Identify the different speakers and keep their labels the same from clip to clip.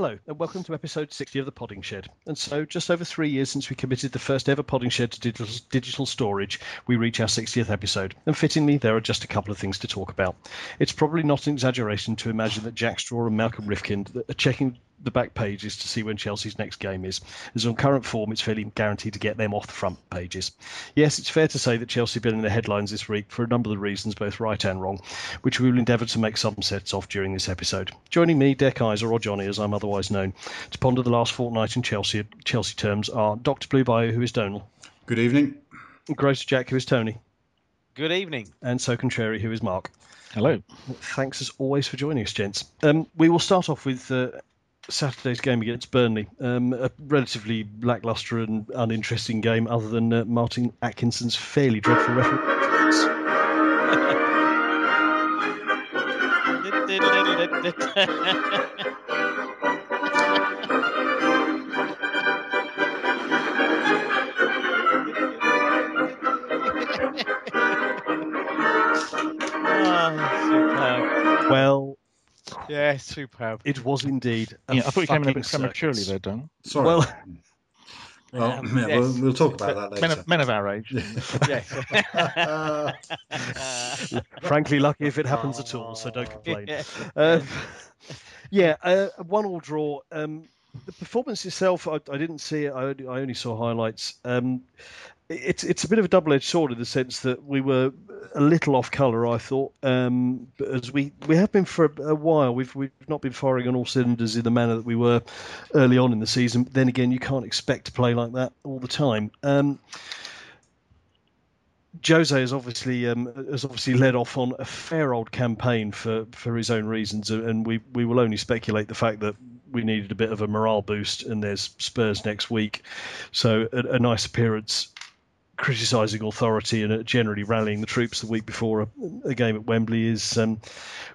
Speaker 1: Hello, and welcome to episode 60 of the Podding Shed. And so, just over three years since we committed the first ever Podding Shed to digital, digital storage, we reach our 60th episode. And fittingly, there are just a couple of things to talk about. It's probably not an exaggeration to imagine that Jack Straw and Malcolm Rifkind are checking the back pages to see when Chelsea's next game is. As on current form, it's fairly guaranteed to get them off the front pages. Yes, it's fair to say that Chelsea have been in the headlines this week for a number of the reasons, both right and wrong, which we will endeavour to make some sets of during this episode. Joining me, Deck Iser, or Johnny as I'm otherwise known, to ponder the last fortnight in Chelsea Chelsea terms are Dr. Blue Bio, who is Donal.
Speaker 2: Good evening.
Speaker 1: Gross Jack, who is Tony.
Speaker 3: Good evening.
Speaker 1: And So Contrary, who is Mark.
Speaker 4: Hello.
Speaker 1: Thanks as always for joining us, gents. Um, we will start off with uh, Saturday's game against Burnley. Um, a relatively lacklustre and uninteresting game, other than uh, Martin Atkinson's fairly dreadful reference.
Speaker 3: oh,
Speaker 1: well,
Speaker 3: yeah, superb.
Speaker 1: It was indeed.
Speaker 4: Yeah, I thought you came in a bit
Speaker 1: fucking
Speaker 4: prematurely
Speaker 1: circus.
Speaker 4: there, Don.
Speaker 2: Sorry.
Speaker 1: Well,
Speaker 2: Well,
Speaker 3: Um,
Speaker 2: yeah,
Speaker 3: yes.
Speaker 2: we'll, we'll talk about that
Speaker 4: Men
Speaker 2: later.
Speaker 4: of, men of our age.
Speaker 3: yes.
Speaker 2: Uh,
Speaker 1: frankly, lucky if it happens at all, so don't complain. Uh, yeah, uh, a one-all draw. Um, the performance itself, I, I didn't see it. I only, I only saw highlights. Um, it's it's a bit of a double-edged sword in the sense that we were a little off colour. I thought, um, as we we have been for a, a while. We've we've not been firing on all cylinders in the manner that we were early on in the season. But then again, you can't expect to play like that all the time. Um, Jose has obviously um, has obviously led off on a fair old campaign for, for his own reasons, and we, we will only speculate the fact that we needed a bit of a morale boost, and there's Spurs next week, so a, a nice appearance criticising authority and uh, generally rallying the troops the week before a, a game at Wembley is um,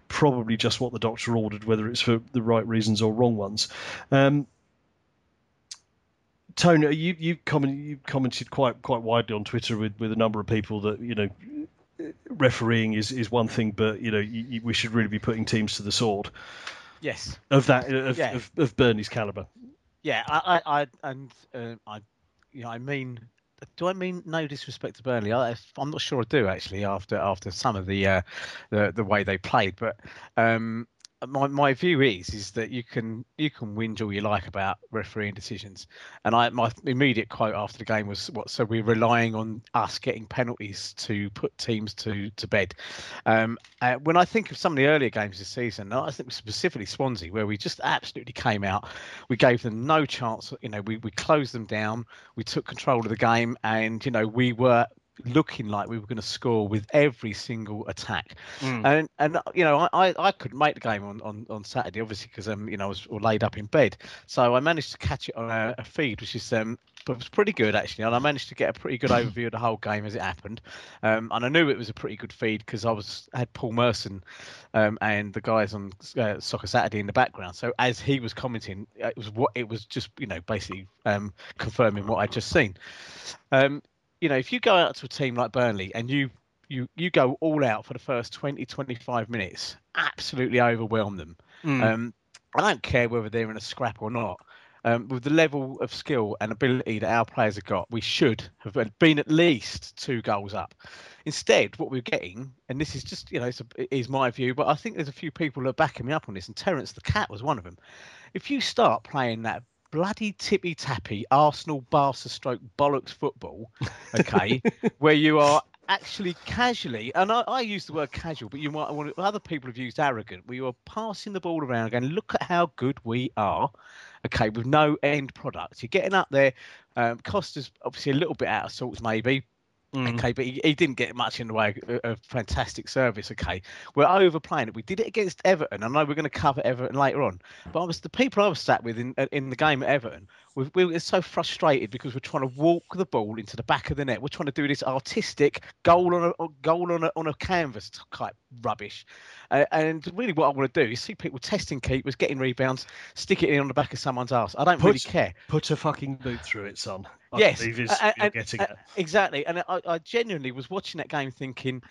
Speaker 1: probably just what the doctor ordered, whether it's for the right reasons or wrong ones. Um, Tony, you you you commented quite quite widely on Twitter with, with a number of people that you know refereeing is, is one thing, but you know you, you, we should really be putting teams to the sword
Speaker 3: yes.
Speaker 1: of that of,
Speaker 3: Yeah.
Speaker 1: of, of Burnley's caliber.
Speaker 3: Yeah. I, I, I and uh, I, you know, I mean, do I mean no disrespect to Burnley? I, I'm not sure I do actually. After after some of the uh, the the way they played, but um, my my view is is that you can you can whinge all you like about refereeing decisions, and I my immediate quote after the game was what so we're relying on us getting penalties to put teams to to bed. Um, uh, when I think of some of the earlier games this season, I think specifically Swansea, where we just absolutely came out, we gave them no chance. You know, we we closed them down, we took control of the game, and you know we were looking like we were going to score with every single attack. And and you know I, I, couldn't make the game on, on, on Saturday obviously because um you know I was all laid up in bed. So I managed to catch it on a, a feed which is um but it was pretty good actually and I managed to get a pretty good overview of the whole game as it happened. Um and I knew it was a pretty good feed because I was had Paul Merson um and the guys on uh, Soccer Saturday in the background. So as he was commenting it was what it was just you know basically um confirming what I'd just seen. Um you know, if you go out to a team like Burnley and you you you go all out for the first 20 25 minutes, absolutely overwhelm them. Um, I don't care whether they're in a scrap or not. Um, with the level of skill and ability that our players have got, we should have been at least two goals up. Instead, what we're getting, and this is just you know, it's a, it is my view, but I think there's a few people that are backing me up on this, and Terence the Cat was one of them. If you start playing that bloody tippy tappy Arsenal Barca stroke bollocks football, okay, where you are actually casually, and I, I use the word casual, but you might want other people have used arrogant, where you are passing the ball around going, look at how good we are, okay, with no end product. You're getting up there. Um, Costa's obviously a little bit out of sorts, maybe. Mm. Okay, but he, he didn't get much in the way of, fantastic service. Okay, we're overplaying it. We did it against Everton. I know we're going to cover Everton later on, but I was the people I was sat with in uh, in the game at Everton. We, we were so frustrated because we're trying to walk the ball into the back of the net. We're trying to do this artistic goal on a goal on a on a canvas type rubbish. Uh, and really, what I want to do is see people testing keepers, getting rebounds, stick it in on the back of someone's ass. I don't
Speaker 1: Put-
Speaker 3: really care.
Speaker 1: Put a fucking boot through it, son. I
Speaker 3: Yes,
Speaker 1: believe is
Speaker 3: a- a-
Speaker 1: you're
Speaker 3: and-
Speaker 1: getting at.
Speaker 3: exactly. And I, I genuinely was watching that game thinking,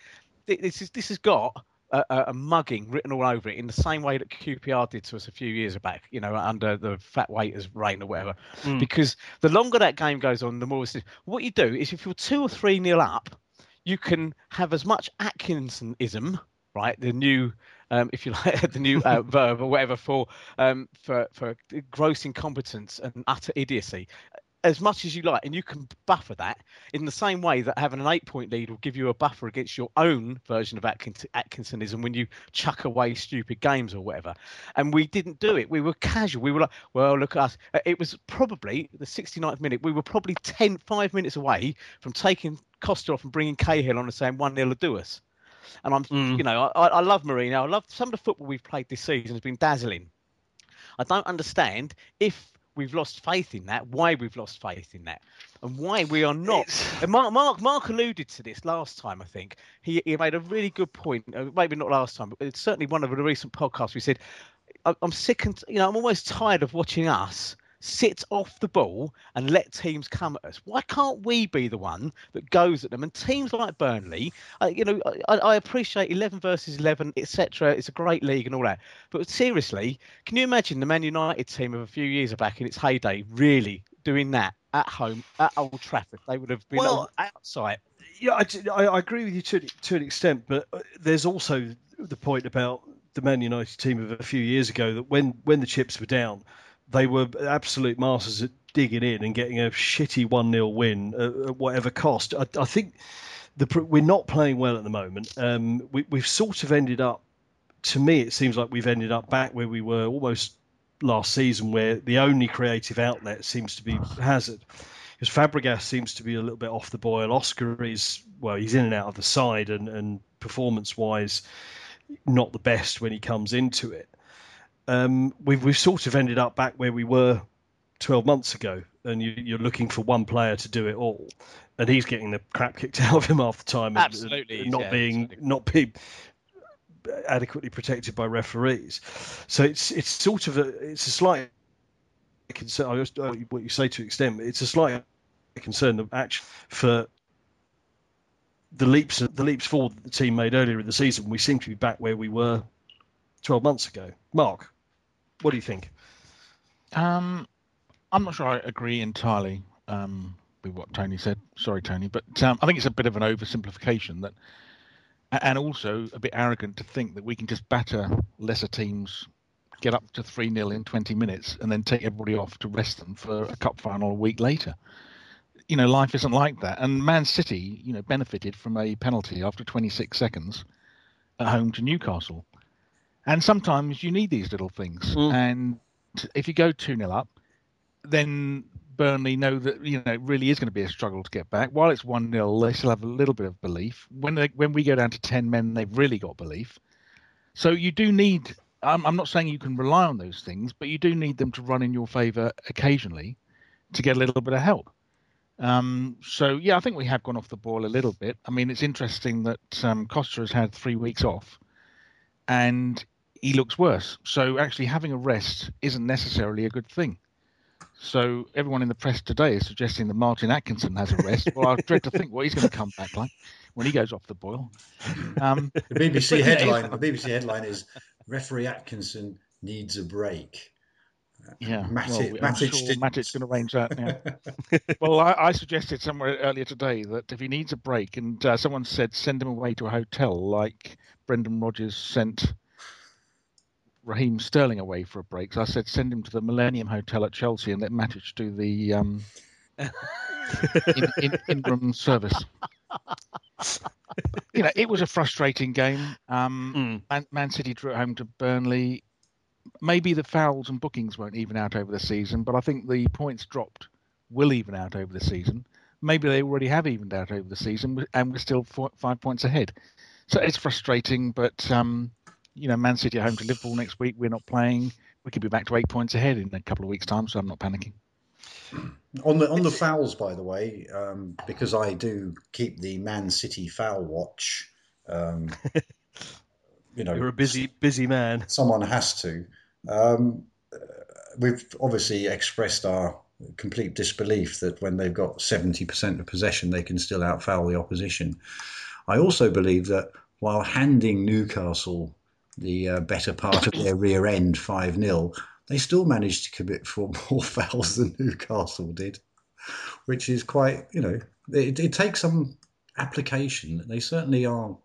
Speaker 3: this is this has got a, a, a mugging written all over it in the same way that QPR did to us a few years back, you know, under the fat waiters reign or whatever.
Speaker 1: Mm.
Speaker 3: Because the longer that game goes on, the more what you do is if you're two or three nil up, you can have as much Atkinsonism, right? The new, um, if you like, the new uh, verb or whatever for um, for for gross incompetence and utter idiocy. As much as you like, and you can buffer that in the same way that having an eight-point lead will give you a buffer against your own version of Atkins- Atkinsonism when you chuck away stupid games or whatever. And we didn't do it. We were casual. We were like, well, look at us. Uh, It was probably the 69th minute. We were probably 10, five minutes away from taking Costa off and bringing Cahill on and saying one 0 to do us. And I'm,
Speaker 1: Mm.
Speaker 3: you know, I, I love Mourinho. I love some of the football we've played this season has been dazzling. I don't understand if we've lost faith in that, why we've lost faith in that, and why we are not. And Mark, Mark, Mark alluded to this last time. I think he, he made a really good point. uh, Maybe not last time, but it's certainly one of the recent podcasts. We said, "I'm sick and you know, I'm almost tired of watching us." Sit off the ball and let teams come at us. Why can't we be the one that goes at them? And teams like Burnley, uh, you know, I, I appreciate 11 versus 11, etc. It's a great league and all that. But seriously, can you imagine the Man United team of a few years back in its heyday really doing that at home at Old Trafford? They would have been
Speaker 1: Well,
Speaker 3: on outside.
Speaker 1: Yeah, I, I, I agree with you to, to an extent, but uh, there's also the point about the Man United team of a few years ago that when, when the chips were down, they were absolute masters at digging in and getting a shitty 1 0 win at, at whatever cost. I, I think the we're not playing well at the moment. Um, we, we've sort of ended up, to me, it seems like we've ended up back where we were almost last season, where the only creative outlet seems to be Hazard because Fabregas seems to be a little bit off the boil. Oscar is well, he's in and out of the side, and, and performance wise, not the best when he comes into it. Um, we've we've sort of ended up back where we were 12 months ago, and you, you're looking for one player to do it all, and he's getting the crap kicked out of him half the time, and-
Speaker 3: Absolutely,
Speaker 1: and not
Speaker 3: yeah,
Speaker 1: being
Speaker 3: absolutely.
Speaker 1: not being adequately protected by referees. So it's it's sort of a it's a slight concern. I just- uh, what you say to an extent, it's a slight concern that actually for the leaps the leaps forward that the team made earlier in the season, we seem to be back where we were 12 months ago. Mark, what do you think?
Speaker 4: Um, I'm not sure I agree entirely um, with what Tony said. Sorry, Tony, but um, I think it's a bit of an oversimplification that, and also a bit arrogant to think that we can just batter lesser teams, get up to three 0 in 20 minutes, and then take everybody off to rest them for a cup final a week later. You know, life isn't like that. And Man City, you know, benefited from a penalty after 26 seconds at home to Newcastle. And sometimes you need these little things.
Speaker 1: Mm.
Speaker 4: And if you go 2 0 up, then Burnley know that you know it really is going to be a struggle to get back. While it's one 0 they still have a little bit of belief. When they, when we go down to ten men, they've really got belief. So you do need. I'm, I'm not saying you can rely on those things, but you do need them to run in your favour occasionally to get a little bit of help. Um, so yeah, I think we have gone off the ball a little bit. I mean, it's interesting that um, Costa has had three weeks off, and he looks worse. So actually, having a rest isn't necessarily a good thing. So everyone in the press today is suggesting that Martin Atkinson has a rest. well, I dread to think what he's going to come back like when he goes off the boil. Um,
Speaker 2: The BBC headline. The BBC headline is referee Atkinson needs a break.
Speaker 4: yeah,
Speaker 2: Matic-
Speaker 4: well,
Speaker 2: Matic
Speaker 4: sure to arrange that. Yeah. well, I, I suggested somewhere earlier today that if he needs a break, and uh, someone said send him away to a hotel, like Brendan Rodgers sent Raheem Sterling away for a break. So I said send him to the Millennium Hotel at Chelsea and let Matic do the um, in, in, in-room service. you know, it was a frustrating game. Um, Man, Man City drew at home to Burnley. Maybe the fouls and bookings won't even out over the season, but I think the points dropped will even out over the season. Maybe they already have evened out over the season, and we're still four, five points ahead. So it's frustrating, but um, you know, Man City at home to Liverpool next week. We're not playing. We could be back to eight points ahead in a couple of weeks' time, so I'm not panicking.
Speaker 2: On the on the fouls, by the way, um, because I do keep the Man City foul watch. Um, you know,
Speaker 1: You're a busy, busy man.
Speaker 2: someone has to. Um, uh, we've obviously expressed our complete disbelief that when they've got 70% of possession, they can still outfoul the opposition. I also believe that while handing Newcastle the uh, better part of their rear end 5 0, they still managed to commit four more fouls than Newcastle did, which is quite, you know, it, it takes some application. They certainly are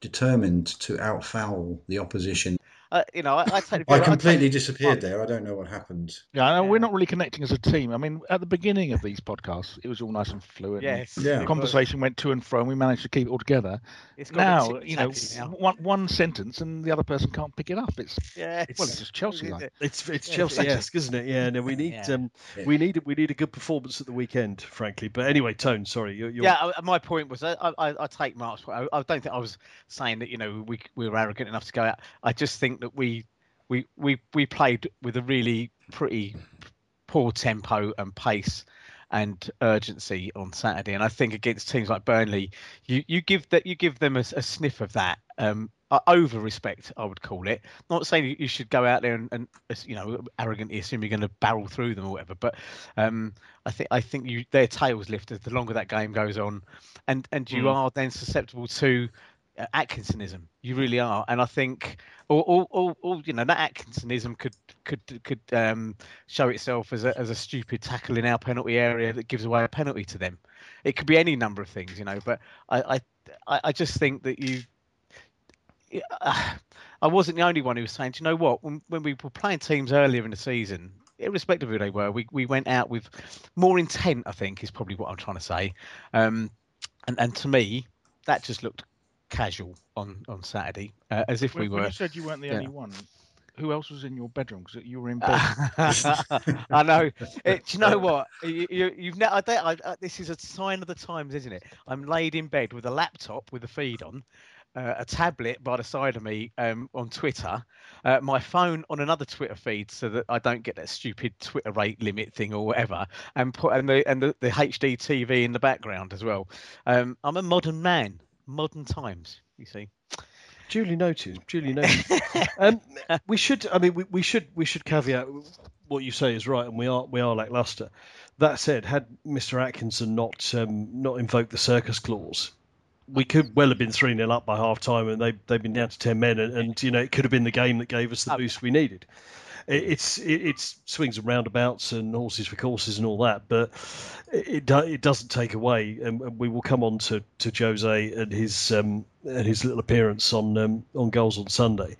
Speaker 2: determined to outfoul the opposition
Speaker 3: uh, you know, I, I, totally
Speaker 2: I completely I disappeared there. I don't know what happened.
Speaker 4: Yeah, yeah, we're not really connecting as a team. I mean, at the beginning of these podcasts, it was all nice and fluent.
Speaker 3: Yes.
Speaker 2: Yeah.
Speaker 4: The conversation went to and fro, and we managed to keep it all together. It's now, you know, now. one one sentence, and the other person can't pick it up. It's
Speaker 3: yeah.
Speaker 4: Well, it's just Chelsea.
Speaker 1: Like. It's it's yeah, Chelsea-esque, isn't it? Yeah. No, we need yeah. um, we need we need a good performance at the weekend, frankly. But anyway, Tone, sorry. You're, you're...
Speaker 3: Yeah, my point was, I, I, I take Mark's point. I, I don't think I was saying that you know we we were arrogant enough to go out. I just think that we we we we played with a really pretty poor tempo and pace and urgency on Saturday. And I think against teams like Burnley, you, you give that you give them a, a sniff of that. Um, over respect, I would call it. Not saying you should go out there and, and you know arrogantly assume you're going to barrel through them or whatever, but um, I think I think you their tails lift as the longer that game goes on, and and you mm. are then susceptible to uh, Atkinsonism. You really are, and I think, or, or, you know, that Atkinsonism could could could um, show itself as a as a stupid tackle in our penalty area that gives away a penalty to them. It could be any number of things, you know. But I I, I just think that you. I wasn't the only one who was saying, you know what? When, when we were playing teams earlier in the season, irrespective of who they were, we, we went out with more intent. I think is probably what I'm trying to say. Um, and and to me, that just looked casual on on Saturday, uh, as if
Speaker 4: when,
Speaker 3: we were.
Speaker 4: You said you weren't the yeah. only one. Who else was in your bedroom? Because you were in bed.
Speaker 3: I know. It, do you know what? You, have you, ne- I, I, I, this is a sign of the times, isn't it? I'm laid in bed with a laptop with a feed on, uh, a tablet by the side of me um, on Twitter, uh, my phone on another Twitter feed so that I don't get that stupid Twitter rate limit thing or whatever, and put and the and the, the HD TV in the background as well. Um, I'm a modern man modern times. You see.
Speaker 1: Duly noted. Duly noted. um, we should. I mean, we, we should. We should caveat what you say is right, and we are we are lackluster. That said, had Mr. Atkinson not um, not invoked the circus clause, we could well have been three 0 up by half time, and they they've been down to ten men, and, and, you know it could have been the game that gave us the boost we needed it's it, it's swings and roundabouts and horses for courses and all that, but it it doesn't take away. And we will come on to, to Jose and his um, and his little appearance on um, on goals on Sunday,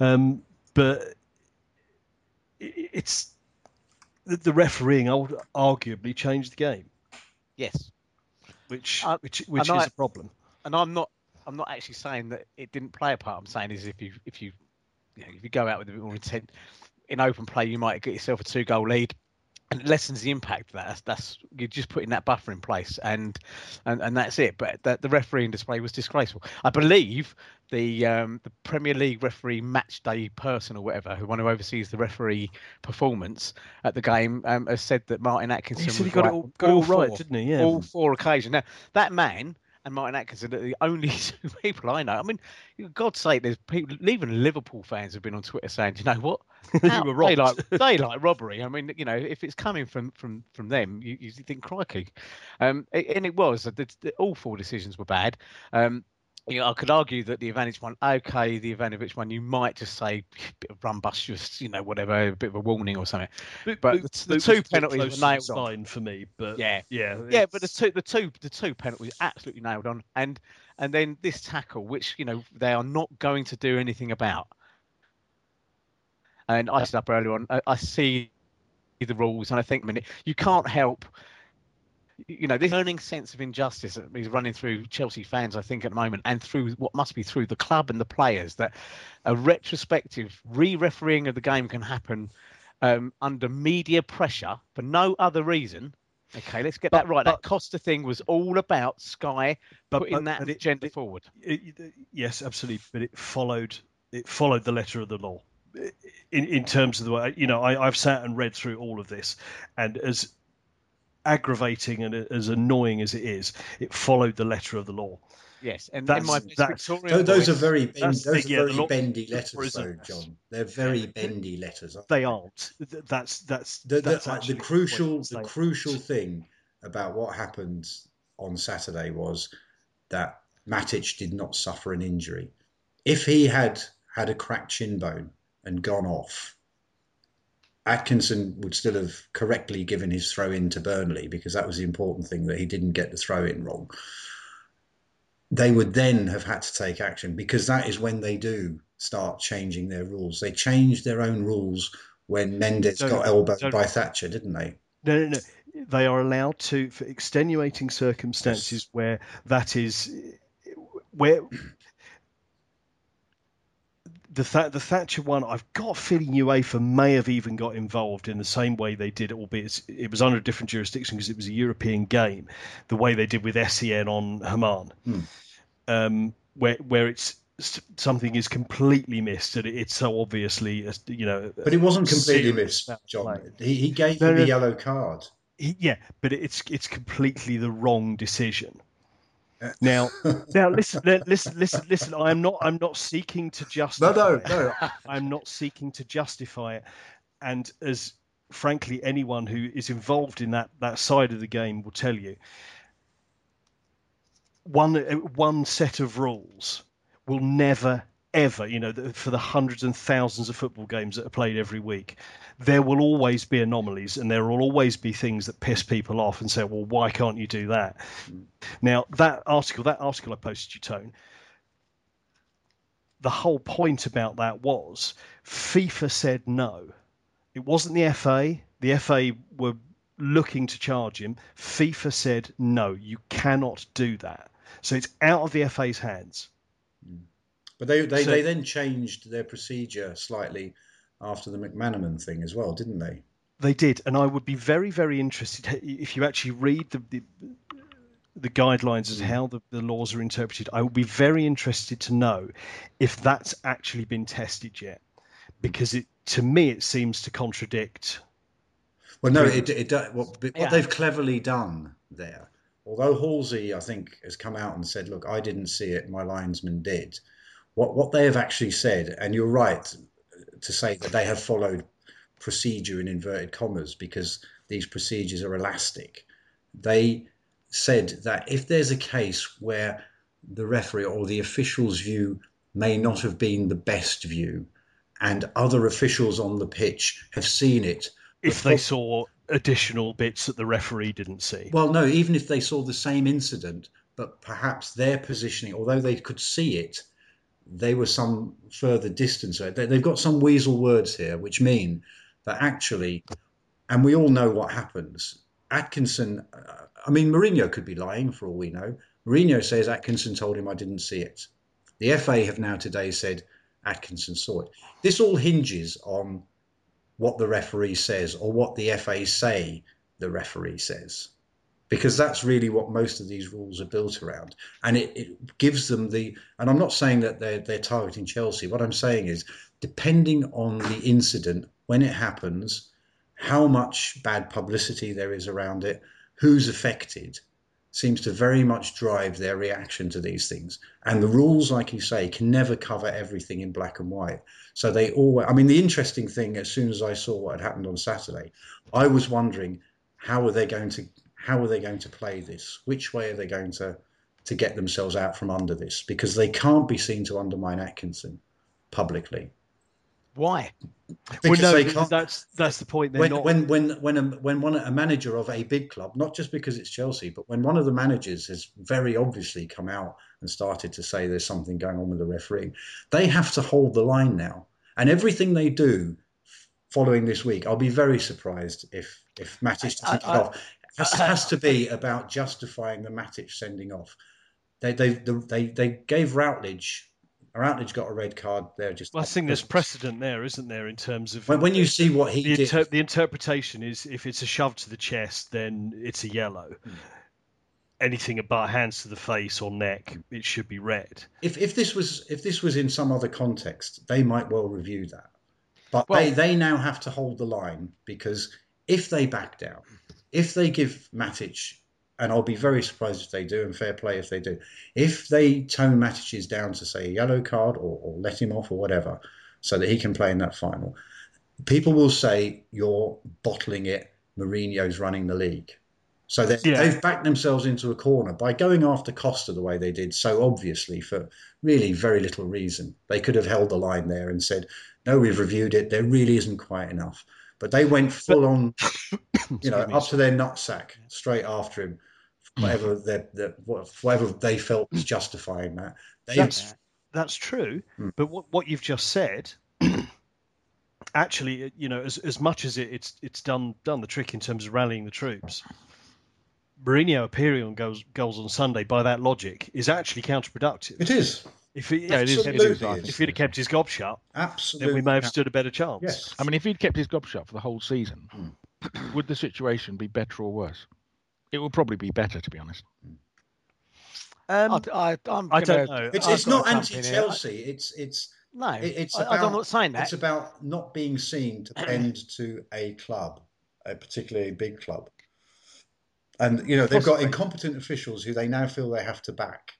Speaker 1: um, but it, it's the, the refereeing arguably changed the game.
Speaker 3: Yes,
Speaker 1: which uh, which which is I, a problem.
Speaker 3: And I'm not I'm not actually saying that it didn't play a part. I'm saying is if you if you you know, if you go out with a bit more intent, in open play, you might get yourself a two goal lead. And it lessens the impact of that. That's, that's, you're just putting that buffer in place, and and, and that's it. But the, the refereeing display was disgraceful. I believe the um, the Premier League referee match day person or whatever, who one who oversees the referee performance at the game, um, has said that Martin Atkinson. He
Speaker 1: said he got right, it all, got all, all right, four, didn't he? Yeah.
Speaker 3: All four occasions. Now that man and Martin Atkinson are the only two people I know. I mean, God's sake, there's people, even Liverpool fans have been on Twitter saying, you know what?
Speaker 1: you were robbed. They
Speaker 3: like, they like robbery. I mean, you know, if it's coming from from from them, you, you think, crikey. Um, and it was. The, the, all four decisions were bad. Um, you know, I could argue that the Ivanic one, okay, the Ivanovic one, you might just say bit of run bust, just you know, whatever, a bit of a warning or something. But, the, the two penalties were nailed on
Speaker 1: for me. But
Speaker 3: yeah,
Speaker 1: yeah,
Speaker 3: yeah. But the two, the two, the two penalties absolutely nailed on, and and then this tackle, which you know they are not going to do anything about. And I said up earlier on, I, I see the rules, and I think, I mean, you can't help you know, this burning sense of injustice that is running through Chelsea fans, I think, at the moment, and through what must be through the club and the players, that a retrospective re-refereeing of the game can happen um, under media pressure for no other reason. Okay, let's get but, that right. But, that Costa thing was all about Sky but, putting that agenda
Speaker 1: it,
Speaker 3: forward.
Speaker 1: It, yes, absolutely, but it followed it followed the letter of the law. In, in terms of the way you know I, I've sat and read through all of this, and as aggravating and as annoying as it is, it followed the letter of the law.
Speaker 3: Yes, and
Speaker 2: that's,
Speaker 3: my
Speaker 2: that's, those, those are very bend, those are yeah, very bendy letters, though, John. They're very bendy letters.
Speaker 1: Aren't they? they aren't. That's that's
Speaker 2: the,
Speaker 1: that's
Speaker 2: the, the crucial the crucial thing about what happened on Saturday was that Matic did not suffer an injury. If he had had a cracked shin bone and gone off, Atkinson would still have correctly given his throw in to Burnley because that was the important thing that he didn't get the throw in wrong. They would then have had to take action because that is when they do start changing their rules. They changed their own rules when Mendes
Speaker 1: Don't-
Speaker 2: got elbowed
Speaker 1: don't-
Speaker 2: by Thatcher, didn't they?
Speaker 1: No, no, no. They are allowed to, for extenuating circumstances where that is, where the Th- the Thatcher one, I've got a feeling UEFA may have even got involved in the same way they did, albeit it was under a different jurisdiction because it was a European game, the way they did with McManaman,
Speaker 2: Hmm.
Speaker 1: um, where where it's something is completely missed and it's so obviously, you know.
Speaker 2: But it wasn't completely missed, John. He, he gave
Speaker 1: No,
Speaker 2: him
Speaker 1: no.
Speaker 2: a yellow card.
Speaker 1: He- yeah, but it's it's completely the wrong decision. Now, now listen, listen, listen, listen. I am not. I'm not seeking to
Speaker 2: No,
Speaker 1: justify.
Speaker 2: no,
Speaker 1: it.
Speaker 2: no.
Speaker 1: I'm not seeking to justify it. And as frankly, anyone who is involved in that that side of the game will tell you, one one set of rules will never ever, you know, for the hundreds and thousands of football games that are played every week, there will always be anomalies and there will always be things that piss people off and say, well, why can't you do that? Now, that article, that article I posted you, Tone, the whole point about that was FIFA said no. It wasn't the FA. The FA were looking to charge him. FIFA said no, you cannot do that. So it's out of the FA's hands.
Speaker 2: But they, they,
Speaker 1: So-
Speaker 2: they then changed their procedure slightly after the McManaman thing as well, didn't they?
Speaker 1: They did, and I would be very, very interested if you actually read the the, the guidelines as how the, the laws are interpreted. I would be very interested to know if that's actually been tested yet, because it to me it seems to contradict.
Speaker 2: Well, no,
Speaker 1: Agreed.
Speaker 2: it, it, do- what, what
Speaker 3: Yeah.
Speaker 2: they've cleverly done there, although Halsey, I think, has come out and said, look, I didn't see it, my linesman did. What, what they have actually said, and you're right to say that they have followed procedure in inverted commas because these procedures are elastic. They said that if there's a case where the referee or the official's view may not have been the best view, and other officials on the pitch have seen it
Speaker 1: If
Speaker 2: But
Speaker 1: they saw additional bits that the referee didn't see,
Speaker 2: Well, no, even if they saw the same incident, but perhaps their positioning, although they could see it, they were some further distance. They- They've got some weasel words here, which mean that actually, and we all know what happens. Atkinson, uh, I mean, Mourinho could be lying for all we know. Mourinho says Atkinson told him I didn't see it. The FA have now today said Atkinson saw it. This all hinges on what the referee says or what the FA say the referee says because that's really what most of these rules are built around. And it, it gives them the and i'm not saying that they're, they're targeting chelsea. What i'm saying is depending on the incident when it happens how much bad publicity there is around it who's affected seems to very much drive their reaction to these things. And the rules like you say can never cover everything in black and white. So they always i mean the interesting thing as soon as i saw what had happened on saturday i was wondering how are they going to how are they going to play this? Which way are they going to to get themselves out from under this? Because they can't be seen to undermine Atkinson publicly.
Speaker 3: Why?
Speaker 1: well,
Speaker 2: Because
Speaker 1: no,
Speaker 2: they can't.
Speaker 1: that's that's the point. They're
Speaker 2: When,
Speaker 1: not.
Speaker 2: when when when a, when one a manager of a big club, not just because it's Chelsea, but when one of the managers has very obviously come out and started to say there's something going on with the referee, they have to hold the line now. And everything they do following this week, I'll be very surprised if if Matic doesn't
Speaker 3: I- I-
Speaker 2: off. Has, has to be about justifying the Matic sending off. They they they they gave Routledge. Routledge got a red card there. Just
Speaker 1: well, I think there's precedent there, isn't there, in terms of
Speaker 2: when, when you see what he
Speaker 1: the,
Speaker 2: did.
Speaker 1: inter- the interpretation is if it's a shove to the chest, then it's a yellow.
Speaker 2: Hmm.
Speaker 1: Anything about hands to the face or neck, it should be red.
Speaker 2: if if this was if this was in some other context, they might well review that. But
Speaker 3: Well-
Speaker 2: they they now have to hold the line because if they back down, if they give Matic, and I'll be very surprised if they do, and fair play if they do, if they tone Matic's down to say a yellow card or, or let him off or whatever, so that he can play in that final, people will say you're bottling it. Mourinho's running the league. So they,
Speaker 1: Yeah.
Speaker 2: they've backed themselves into a corner by going after Costa the way they did, so obviously for really very little reason. They could have held the line there and said, "No, we've reviewed it. There really isn't quite enough." But they went full on, you know, up to their nutsack straight after him, whatever their, their whatever they felt was justifying that. They,
Speaker 1: That's that's true,
Speaker 2: Hmm.
Speaker 1: but what what you've just said, actually, you know, as as much as it, it's it's done done the trick in terms of rallying the troops. Mourinho appearing on goals goals on Sunday by that logic is actually counterproductive.
Speaker 2: it is
Speaker 1: If he,
Speaker 4: yeah, it is, it is,
Speaker 1: if he'd have kept his gob shut,
Speaker 2: absolutely.
Speaker 1: then we may have stood a better chance.
Speaker 2: Yes.
Speaker 4: I mean, if he'd kept his gob shut for the whole season,
Speaker 2: Hmm.
Speaker 4: would the situation be better or worse? It would probably be better, to be honest.
Speaker 1: Um,
Speaker 3: I, I, I'm
Speaker 1: I don't know.
Speaker 2: It's,
Speaker 3: I've
Speaker 2: it's
Speaker 3: got
Speaker 2: not
Speaker 3: to jump in here.
Speaker 2: anti-Chelsea. It's it's
Speaker 3: No,
Speaker 2: It- it's
Speaker 3: I,
Speaker 2: about,
Speaker 3: I'm not saying that.
Speaker 2: It's about not being seen to bend to a club, a particularly big club. And you know they've got incompetent officials who they now feel they have to back,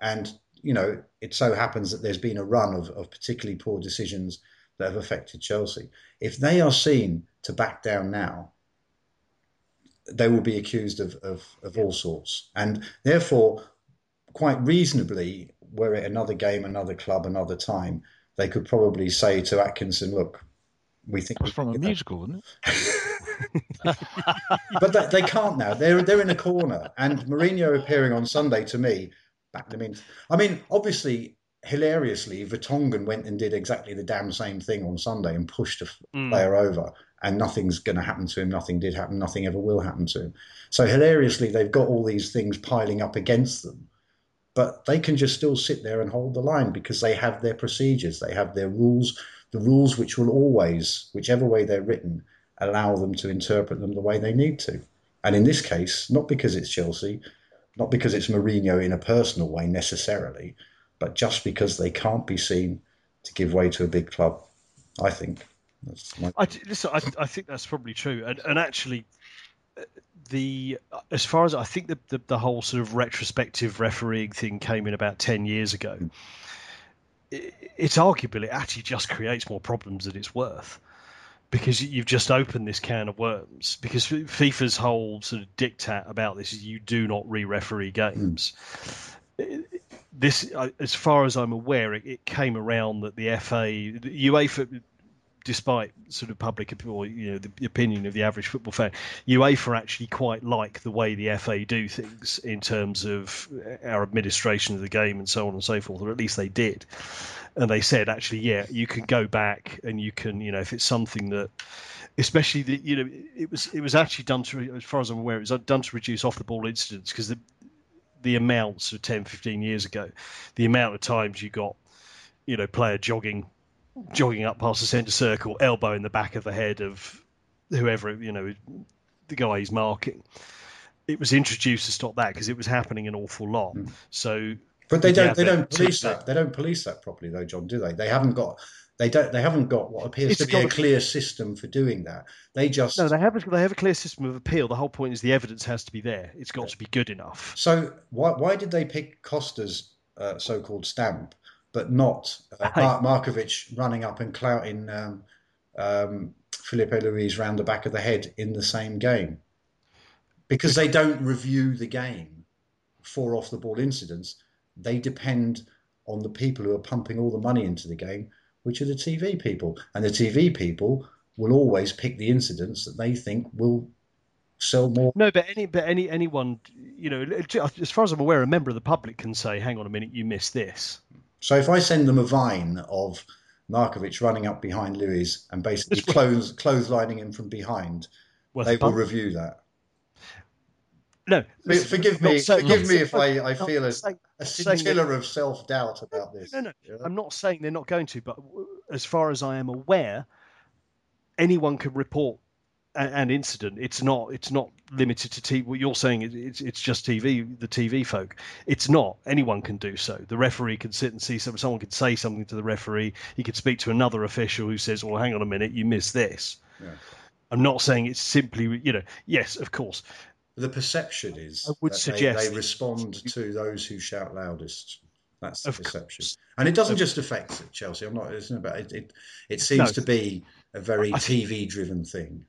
Speaker 2: and you know it so happens that there's been a run of, of particularly poor decisions that have affected Chelsea. If they are seen to back down now, they will be accused of, of, of all sorts, and therefore, quite reasonably, were it another game, another club, another time, they could probably say to Atkinson, "Look, we think
Speaker 4: It was from a musical, wasn't it?
Speaker 2: but they, they can't now. They're they're in a corner, and Mourinho appearing on Sunday to me backed them in. I mean, obviously, hilariously, Vertonghen went and did exactly the damn same thing on Sunday and pushed a
Speaker 1: Mm.
Speaker 2: player over, and nothing's going to happen to him. Nothing did happen. Nothing ever will happen to him. So hilariously, they've got all these things piling up against them. But they can just still sit there and hold the line because they have their procedures, they have their rules, the rules which will always, whichever way they're written, allow them to interpret them the way they need to. And in this case, not because it's Chelsea, not because it's Mourinho in a personal way necessarily, but just because they can't be seen to give way to a big club. I think. That's my,
Speaker 1: I, listen, I, I think that's probably true, and, and actually, uh, the as far as I think the, the the whole sort of retrospective refereeing thing came in about ten years ago. It, it's arguable it actually just creates more problems than it's worth because you've just opened this can of worms. Because FIFA's whole sort of diktat about this is you do not re-referee games. This, uh, as far as I'm aware, it, it came around that the FA, the UEFA, despite sort of public or you know the opinion of the average football fan, UEFA actually quite like the way the FA do things in terms of uh, our administration of the game and so on and so forth, or at least they did. And they said actually, yeah, you can go back and you can, you know, if it's something that especially the you know it was it was actually done to as far as I'm aware it was done to reduce off the ball incidents because the the amounts of 10 15 years ago the amount of times you got you know player jogging jogging up past the centre circle elbow in the back of the head of whoever you know the guy he's marking it was introduced to stop that because it was happening an awful lot
Speaker 2: Mm.
Speaker 1: so
Speaker 2: but they don't.
Speaker 1: Yeah,
Speaker 2: they don't police that. They don't police that properly, though, John. Do they? They haven't got. They don't. They haven't got what appears
Speaker 1: It's
Speaker 2: to be a
Speaker 1: a-
Speaker 2: clear system for doing that. They just.
Speaker 1: no they have a, they have a clear system of appeal the whole point is the evidence has to be there it's got to be good enough
Speaker 2: So why why did they pick Costa's uh, so-called stamp, but not uh. Mark Markovic running up and clouting um, um, Filipe Luis round the back of the head in the same game? Because they don't review the game for off-the-ball incidents. They depend on the people who are pumping all the money into the game, which are the TV people, and the TV people will always pick the incidents that they think will sell more.
Speaker 1: No, but any but any anyone you know, as far as I'm aware, a member of the public can say, "Hang on a minute, you missed this."
Speaker 2: So if I send them a vine of Markovic running up behind Lewis and basically clothes clotheslining him from behind,
Speaker 1: Worth
Speaker 2: they will review that.
Speaker 1: No,
Speaker 2: For- Forgive me,
Speaker 1: say-
Speaker 2: forgive me if I, I feel a,
Speaker 1: saying-
Speaker 2: a
Speaker 1: saying
Speaker 2: scintilla of self doubt about this.
Speaker 1: No, no,
Speaker 2: Yeah.
Speaker 1: I'm not saying they're not going to, but as far as I am aware, anyone can report an incident. It's not. It's not limited to TV. What you're saying is it's it's just TV. The TV folk. It's not. Anyone can do so. The referee can sit and see some. Someone could say something to the referee. He could speak to another official who says, "Well, hang on a minute, you missed this."
Speaker 2: Yeah.
Speaker 1: I'm not saying it's simply. You know. Yes, of course.
Speaker 2: The perception is
Speaker 1: I would suggest-
Speaker 2: they, they respond to those who shout loudest. That's the
Speaker 1: Of
Speaker 2: perception,
Speaker 1: course.
Speaker 2: and it doesn't just affect Chelsea. I'm not. It's not about it. It, it seems
Speaker 1: No.
Speaker 2: to be a very TV-driven thing.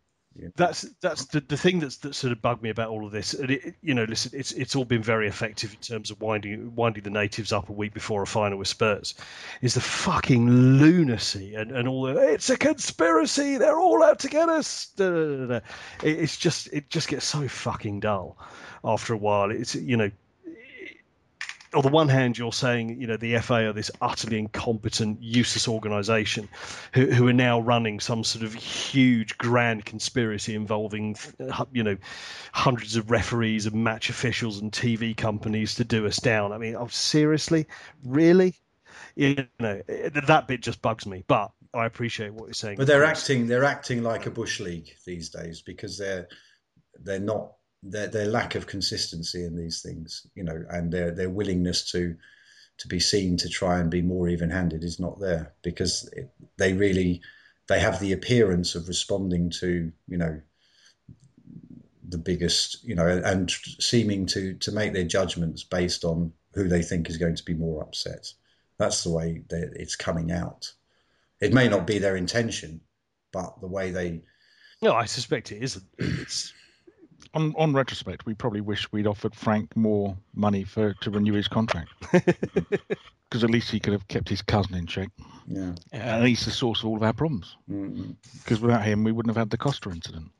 Speaker 1: That's that's the, the thing that's that sort of bugged me about all of this. And it, you know, listen, it's it's all been very effective in terms of winding winding the natives up a week before a final with Spurs. Is the fucking lunacy and, and all the it's a conspiracy. They're all out to get us. Da, da, da, da. It, it's just it just gets so fucking dull after a while. It's you know on the one hand, you're saying, you know, the FA are this utterly incompetent, useless organisation who, who are now running some sort of huge, grand conspiracy involving, uh, you know, hundreds of referees and match officials and TV companies to do us down. I mean, oh, seriously, really? You know, that bit just bugs me. But I appreciate what you're saying.
Speaker 2: But they're acting, they're acting like a bush league these days because they're they're not their their lack of consistency in these things, you know, and their their willingness to to be seen to try and be more even-handed is not there because it, they really they have the appearance of responding to you know the biggest you know and seeming to to make their judgments based on who they think is going to be more upset. That's the way that it's coming out. It may not be their intention but the way they
Speaker 1: no i suspect it isn't. It's
Speaker 4: on on retrospect, we probably wish we'd offered Frank more money for to renew his contract because at least he could have kept his cousin in check.
Speaker 2: Yeah,
Speaker 4: and he's the source of all of our problems. Because mm-hmm. without him, we wouldn't have had the Costa incident.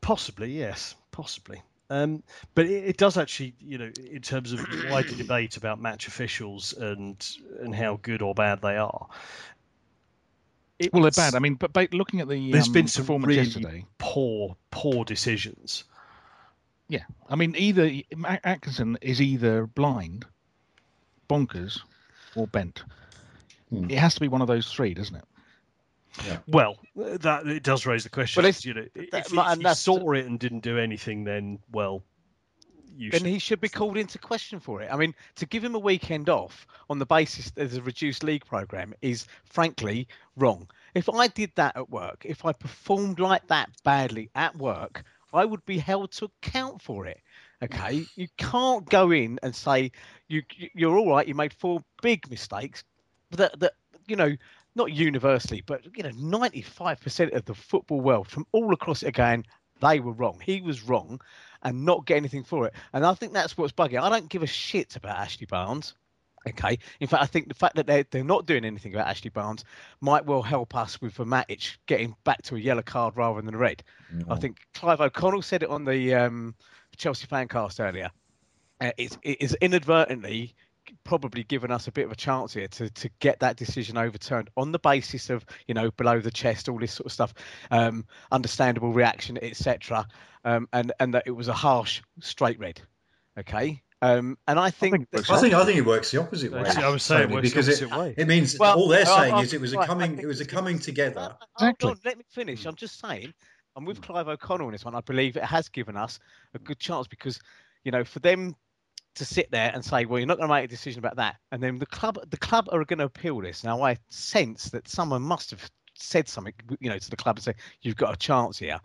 Speaker 1: Possibly, yes, possibly. Um, but it, it, does actually, you know, in terms of wider debate about match officials and and how good or bad they are.
Speaker 4: well, they're bad. I mean, but, but looking at the
Speaker 1: there's
Speaker 4: um,
Speaker 1: been some
Speaker 4: performance
Speaker 1: really
Speaker 4: yesterday,
Speaker 1: poor, poor decisions.
Speaker 4: Yeah, I mean, either Atkinson is either blind, bonkers, or bent. Hmm. It has to be one of those three, doesn't it?
Speaker 1: Yeah. Well, that it does raise the question. Well, you know, that, if, if he saw it and didn't do anything, then well,
Speaker 3: then should... he should be called into question for it. I mean, to give him a weekend off on the basis there's a reduced league program is frankly wrong. If I did that at work, if I performed like that badly at work, I would be held to account for it. Hmm. Okay, you can't go in and say you you're all right. You made four big mistakes that that you know not universally, but you know, 95% of the football world from all across it again, they were wrong. He was wrong and not get anything for it. And I think that's what's bugging. I don't give a shit about Ashley Barnes. Okay. In fact, I think the fact that they're, they're not doing anything about Ashley Barnes might well help us with the Matic getting back to a yellow card rather than a red. I think Clive O'Connell said it on the um, Chelsea fancast earlier. Uh, it's, it is inadvertently probably given us a bit of a chance here to, to get that decision overturned on the basis of you know below the chest all this sort of stuff um, understandable reaction etc um, and and that it was a harsh straight red okay um, and I think, I
Speaker 2: think, I think, I think it works the opposite way.
Speaker 1: I was saying it
Speaker 2: because
Speaker 1: it,
Speaker 2: it, means well, all they're saying is it was a coming it was a coming together.
Speaker 3: Exactly. On, let me finish. I'm just saying. I'm with Clive O'Connell on this one. I believe it has given us a good chance because, you know, for them to sit there and say, "Well, you're not going to make a decision about that," and then the club, the club are going to appeal this. Now, I sense that someone must have said something, you know, to the club and say, "You've got a chance here."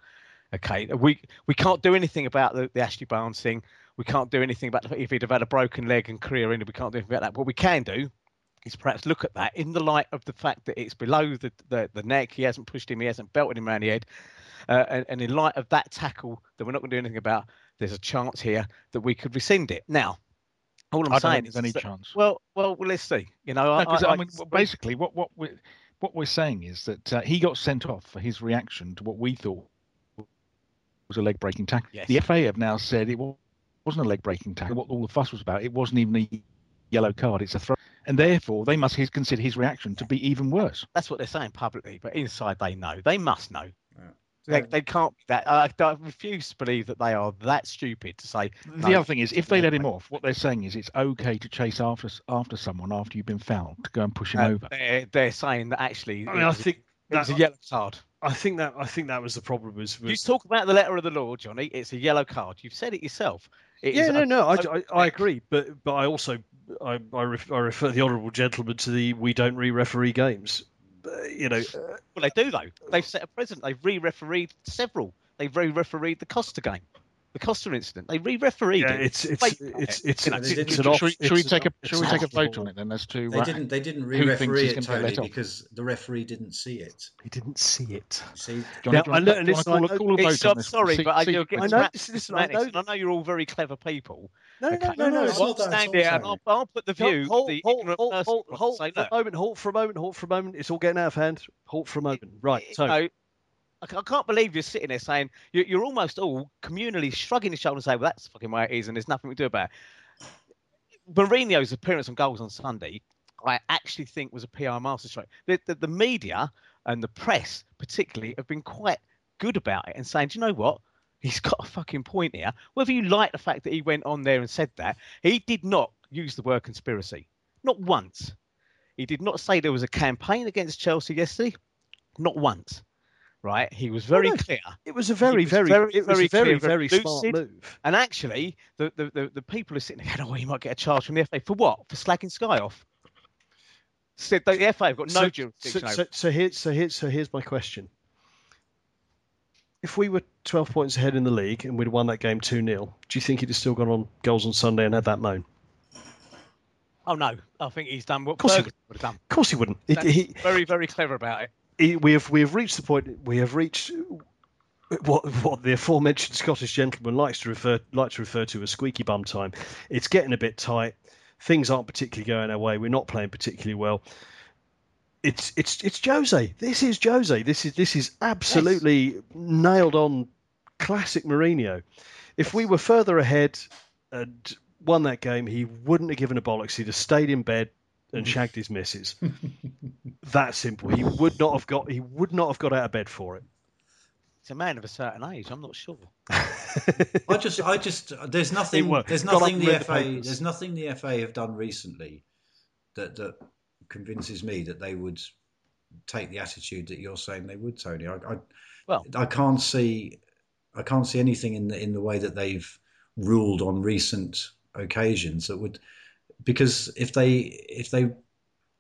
Speaker 3: Okay, we we can't do anything about the, the Ashley Barnes thing. We can't do anything about if he'd have had a broken leg and career ended. We can't do anything about that. What we can do is perhaps look at that in the light of the fact that it's below the, the, the neck. He hasn't pushed him. He hasn't belted him around the head. Uh, and, and, in light of that tackle that we're not going to do anything about, there's a chance here that we could rescind it. Now, all I'm
Speaker 4: I
Speaker 3: saying
Speaker 4: is any
Speaker 3: that,
Speaker 4: chance.
Speaker 3: Well, well, well, let's see. You know, no,
Speaker 4: I, I, I, mean, basically, what what we what we're saying is that uh, he got sent off for his reaction to what we thought was a leg breaking tackle. Yes. The FA have now said it wasn't a leg breaking tackle. What all the fuss was about, it wasn't even a yellow card. It's a throw, and therefore they must consider his reaction to be even worse.
Speaker 3: That's what they're saying publicly, but inside they know. They must know. They, they can't that. I, I, refuse to believe that they are that stupid to say.
Speaker 4: The other thing is, if they let him off, what they're saying is it's okay to chase after after someone after you've been fouled to go and push him uh, over.
Speaker 3: They're, they're saying that actually.
Speaker 1: I mean, I think
Speaker 3: that's a yellow card.
Speaker 1: I think that I think that was the problem. Was, was...
Speaker 3: you talk about the letter of the law, Johnny? It's a yellow card. You've said it yourself. It
Speaker 1: yeah, no, no, I, I, I, agree, but but I also I I, ref, I refer the honourable gentleman to the we don't re-referee games. Uh, you know, uh,
Speaker 3: well they do though. They've set a precedent. They've re-refereed several. They've re-refereed the Costa game. The Costa incident. They re-refereed
Speaker 1: Yeah,
Speaker 3: it.
Speaker 1: it's it's
Speaker 3: Wait,
Speaker 1: it's it's,
Speaker 3: you know,
Speaker 1: it's, it's an
Speaker 4: Should we,
Speaker 1: off-
Speaker 4: should we take a
Speaker 1: an-
Speaker 4: should we take a vote on it then as to
Speaker 2: They
Speaker 4: uh,
Speaker 2: didn't. They didn't
Speaker 4: who thinks he's
Speaker 2: re-referee it,
Speaker 4: gonna get let
Speaker 2: Tony, because the referee didn't see it.
Speaker 1: He didn't see it.
Speaker 2: See,
Speaker 1: Now, I
Speaker 4: do you
Speaker 1: know-
Speaker 4: want to
Speaker 1: listen,
Speaker 4: call a-
Speaker 1: I know-
Speaker 4: call a vote
Speaker 3: It's,
Speaker 4: on
Speaker 3: I'm sorry, but I
Speaker 4: see-
Speaker 3: do get
Speaker 1: I know, listen, listen, I know-
Speaker 3: and I know you're all very clever people.
Speaker 1: No, no, no, no.
Speaker 2: it's
Speaker 3: I'll stand here
Speaker 2: all,
Speaker 3: and I'll, I'll put the view,
Speaker 1: Hold,
Speaker 3: the
Speaker 1: hold,
Speaker 3: ignorant
Speaker 1: hold,
Speaker 3: person,
Speaker 1: hold,
Speaker 3: across
Speaker 1: hold
Speaker 3: and say,
Speaker 1: for a moment. Halt for a moment. Halt for a moment. It's all getting out of hand. Halt for a moment. Right. So
Speaker 3: know, I can't believe you're sitting there saying you're, almost all communally shrugging your shoulders and saying, "Well, that's fucking way it is, and there's nothing we can do about it." Mourinho's appearance on goals on Sunday, I actually think was a PR masterstroke. The, the, the media and the press, particularly, have been quite good about it and saying, "Do you know what? He's got a fucking point here." Whether you like the fact that he went on there and said that, he did not use the word conspiracy, not once. He did not say there was a campaign against Chelsea yesterday, not once. Right? He was very
Speaker 1: no.
Speaker 3: clear.
Speaker 1: it was a very,
Speaker 3: was
Speaker 1: very,
Speaker 3: very, very
Speaker 1: very,
Speaker 3: very
Speaker 1: smart move.
Speaker 3: And actually, the, the, the, the people are sitting there going, oh, he might get a charge from the FA. For what? For slagging Sky off? Said the FA have got no
Speaker 1: so,
Speaker 3: jurisdiction
Speaker 1: so, so, so here's so here's so here's my question. If we were 12 points ahead in the league and we'd won that game 2 0, do you think he'd have still gone on goals on Sunday and had that moan?
Speaker 3: Oh, no. I think he's done what Ferguson would have done.
Speaker 1: Of course he wouldn't. He- he-
Speaker 3: very, very clever about it.
Speaker 1: We have we have reached the point. We have reached what what the aforementioned Scottish gentleman likes to refer like to refer to as squeaky bum time. It's getting a bit tight. Things aren't particularly going our way. We're not playing particularly well. It's it's it's Jose. This is Jose. This is this is absolutely nailed on classic Mourinho. If we were further ahead and won that game, he wouldn't have given a bollocks. He'd have stayed in bed and mm. shagged his missus. that simple. He would not have got. He would not have got out of bed for it.
Speaker 3: He's a man of a certain age. I'm not sure.
Speaker 2: I just, I just, there's nothing,
Speaker 1: worked.
Speaker 2: there's
Speaker 1: Got up
Speaker 2: nothing the
Speaker 1: read the
Speaker 2: FA, there's nothing the FA have done recently that that convinces me that they would take the attitude that you're saying they would, Tony. I, I,
Speaker 3: Well-
Speaker 2: I can't see, I can't see anything in the in the way that they've ruled on recent occasions that would, because if they if they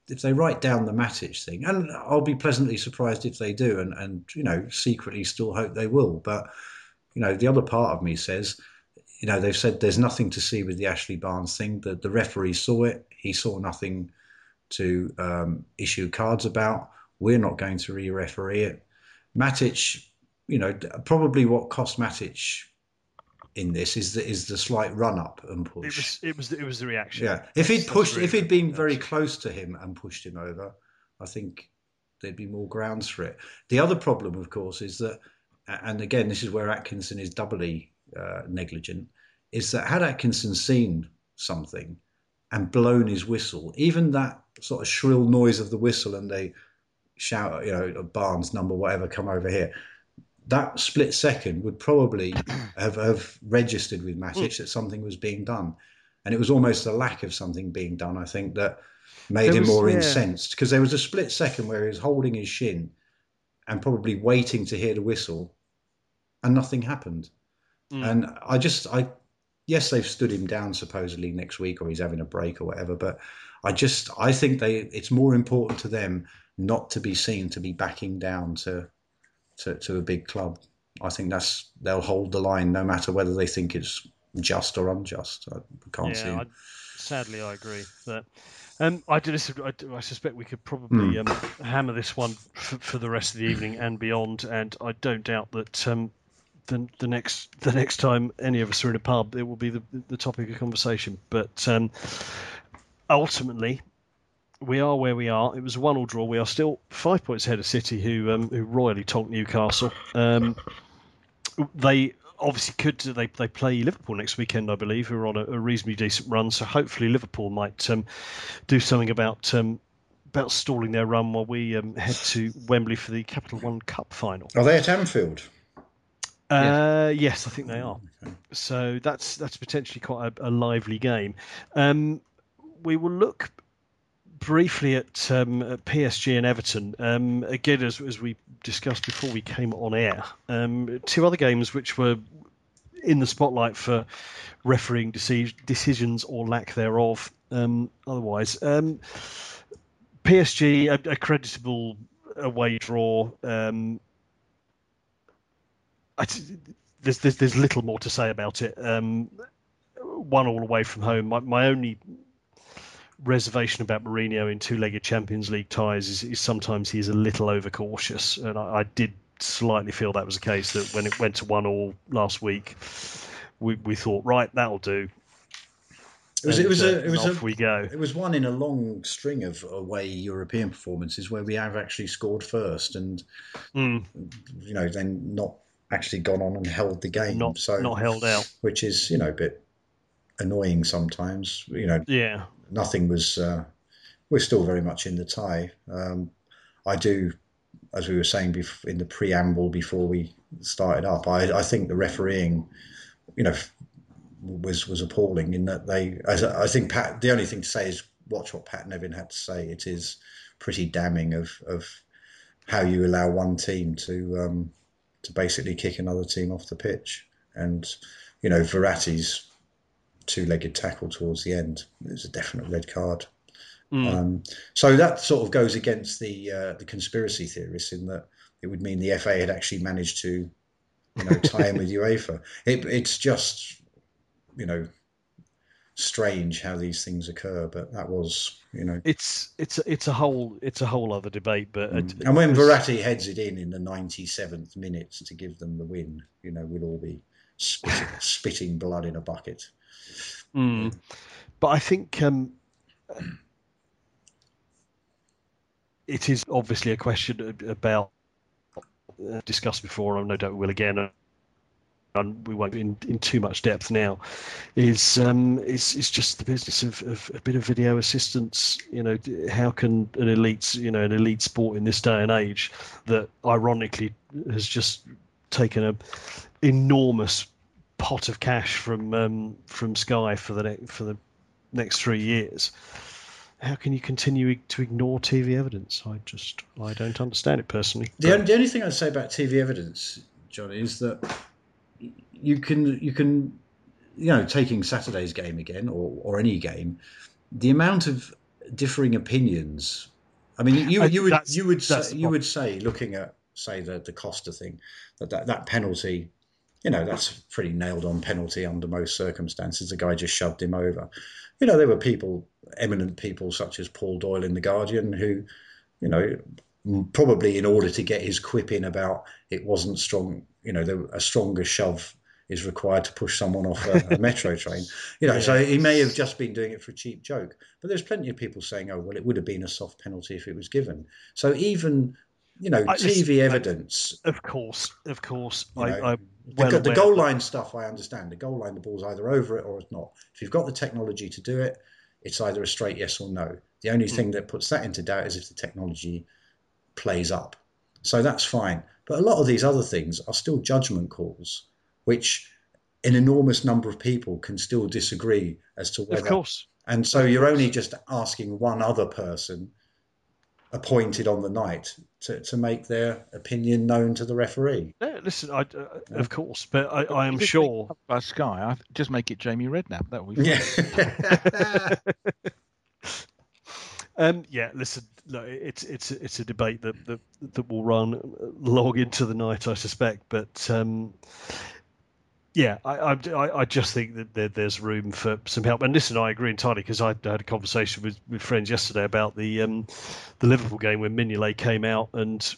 Speaker 2: if they write down the Matic thing, and I'll be pleasantly surprised if they do, and, and you know secretly still hope they will. But you know the other part of me says, you know they've said there's nothing to see with the Ashley Barnes thing. That the referee saw it, he saw nothing to um, issue cards about. We're not going to re-referee it. Matic, you know, probably what cost Matic in this is the is the slight run up and
Speaker 1: It
Speaker 2: push.
Speaker 1: was. It was. It was the reaction.
Speaker 2: Yeah, if he'd pushed,
Speaker 1: really
Speaker 2: if he'd been very close to him and pushed him over, I think there'd be more grounds for it. The other problem, of course, is that, and again, this is where Atkinson is doubly uh, negligent, is that had Atkinson seen something and blown his whistle, even that sort of shrill noise of the whistle, and they shout, you know, Barnes number whatever, come over here. That split second would probably have, have registered with Matic that something was being done and it was almost the lack of something being done, I think, that made
Speaker 1: There
Speaker 2: him
Speaker 1: was-
Speaker 2: more
Speaker 1: yeah.
Speaker 2: incensed because there was a split second where he was holding his shin and probably waiting to hear the whistle, and nothing happened.
Speaker 1: Mm.
Speaker 2: And I just, I, yes, they've stood him down supposedly next week, or he's having a break or whatever. But I just, I think they, it's more important to them not to be seen to be backing down to, to, to a big club. I think that's they'll hold the line no matter whether they think it's just or unjust. I can't see.
Speaker 1: Yeah, I, sadly, I agree. But um, I do. I, do- I suspect we could probably um, hammer this one for, for the rest of the evening and beyond. And I don't doubt that um, the the next the next time any of us are in a pub, it will be the the topic of conversation. But um, ultimately. We are where we are. It was a one-all draw. We are still five points ahead of City, who um, who royally tonked Newcastle. Um, they obviously could. They they play Liverpool next weekend, I believe, who are on a, a reasonably decent run. So hopefully Liverpool might um, do something about um, about stalling their run while we um, head to Wembley for the Capital One Cup final.
Speaker 2: Are they at Anfield?
Speaker 1: Uh, yes, I think they are. So that's that's potentially quite a, a lively game. Um, we will look briefly at, um, at PSG and Everton. Um, again, as, as we discussed before we came on air, um, two other games which were in the spotlight for refereeing deci- decisions or lack thereof. Um, otherwise, um, PSG a, a creditable away draw. Um, there's, there's there's little more to say about it. One all away from home. My, my only reservation about Mourinho in two-legged Champions League ties is, is sometimes is a little overcautious, and I, I, did slightly feel that was the case. That when it went to one all last week, we, we thought right that'll do.
Speaker 2: It was, and, it was, a, it was
Speaker 1: off
Speaker 2: a,
Speaker 1: we go.
Speaker 2: It was one in a long string of away European performances where we have actually scored first, and
Speaker 1: mm.
Speaker 2: you know then not actually gone on and held the game.
Speaker 1: Not,
Speaker 2: so
Speaker 1: not held out,
Speaker 2: which is you know a bit annoying sometimes. You know,
Speaker 1: yeah,
Speaker 2: nothing was. Uh, we're still very much in the tie. Um, I do, as we were saying in the preamble before we started up. I, I think the refereeing, you know, was was appalling in that they. As I think Pat, the only thing to say is watch what Pat Nevin had to say. It is pretty damning of of how you allow one team to um, to basically kick another team off the pitch, and you know Verratti's two-legged tackle towards the end. It was a definite red card.
Speaker 1: Mm.
Speaker 2: Um, so that sort of goes against the uh, the conspiracy theorists in that it would mean the FA had actually managed to, you know, tie in with UEFA. It, it's just, you know, strange how these things occur. But that was, you know,
Speaker 1: it's it's it's a whole it's a whole other debate. But
Speaker 2: mm. and when Verratti heads it in in the ninety seventh minute to give them the win, you know, we'll all be spitting, spitting blood in a bucket.
Speaker 1: Mm. But I think um, it is obviously a question about uh, discussed before, and no doubt we will again. And we won't be in, in too much depth now. Is um, is is just the business of, of a bit of video assistance. You know, how can an elite, you know, an elite sport in this day and age that ironically has just taken a enormous pot of cash from um, from Sky for the ne- for the next three years. How can you continue to ignore TV evidence? I just I don't understand it personally.
Speaker 2: The, only, the only thing I'd say about TV evidence, John, is that you can you can you know taking Saturday's game again or or any game, the amount of differing opinions. I mean, you you would you would say, you would say looking at say the the Costa thing that that, that penalty you know, that's a pretty nailed on penalty under most circumstances. The guy just shoved him over. You know, there were people, eminent people such as Paul Doyle in The Guardian, who, you know, probably in order to get his quip in about it wasn't strong, you know, a stronger shove is required to push someone off a, a metro train. You know, yeah. so he may have just been doing it for a cheap joke. But there's plenty of people saying, oh, well, it would have been a soft penalty if it was given. So even you know, TV evidence.
Speaker 1: Of course, of course. I,
Speaker 2: know, I, well the, the goal line stuff, I understand. The goal line, the ball's either over it or it's not. If you've got the technology to do it, it's either a straight yes or no. The only mm. thing that puts that into doubt is if the technology plays up. So that's fine. But a lot of these other things are still judgment calls, which an enormous number of people can still disagree as to whether.
Speaker 1: Of course.
Speaker 2: And so you're only just asking one other person appointed on the night to, to make their opinion known to the referee.
Speaker 1: Yeah, listen, I, uh, yeah. of course, but I, I am sure
Speaker 4: by Sky, I just make it Jamie Redknapp. That would be
Speaker 1: yeah. um, yeah, listen, look, it's it's it's a debate that that, that will run long into the night, I suspect. But um, yeah, I, I, I just think that there, there's room for some help. And listen, I agree entirely because I had a conversation with, with friends yesterday about the um, the Liverpool game when Mignolet came out and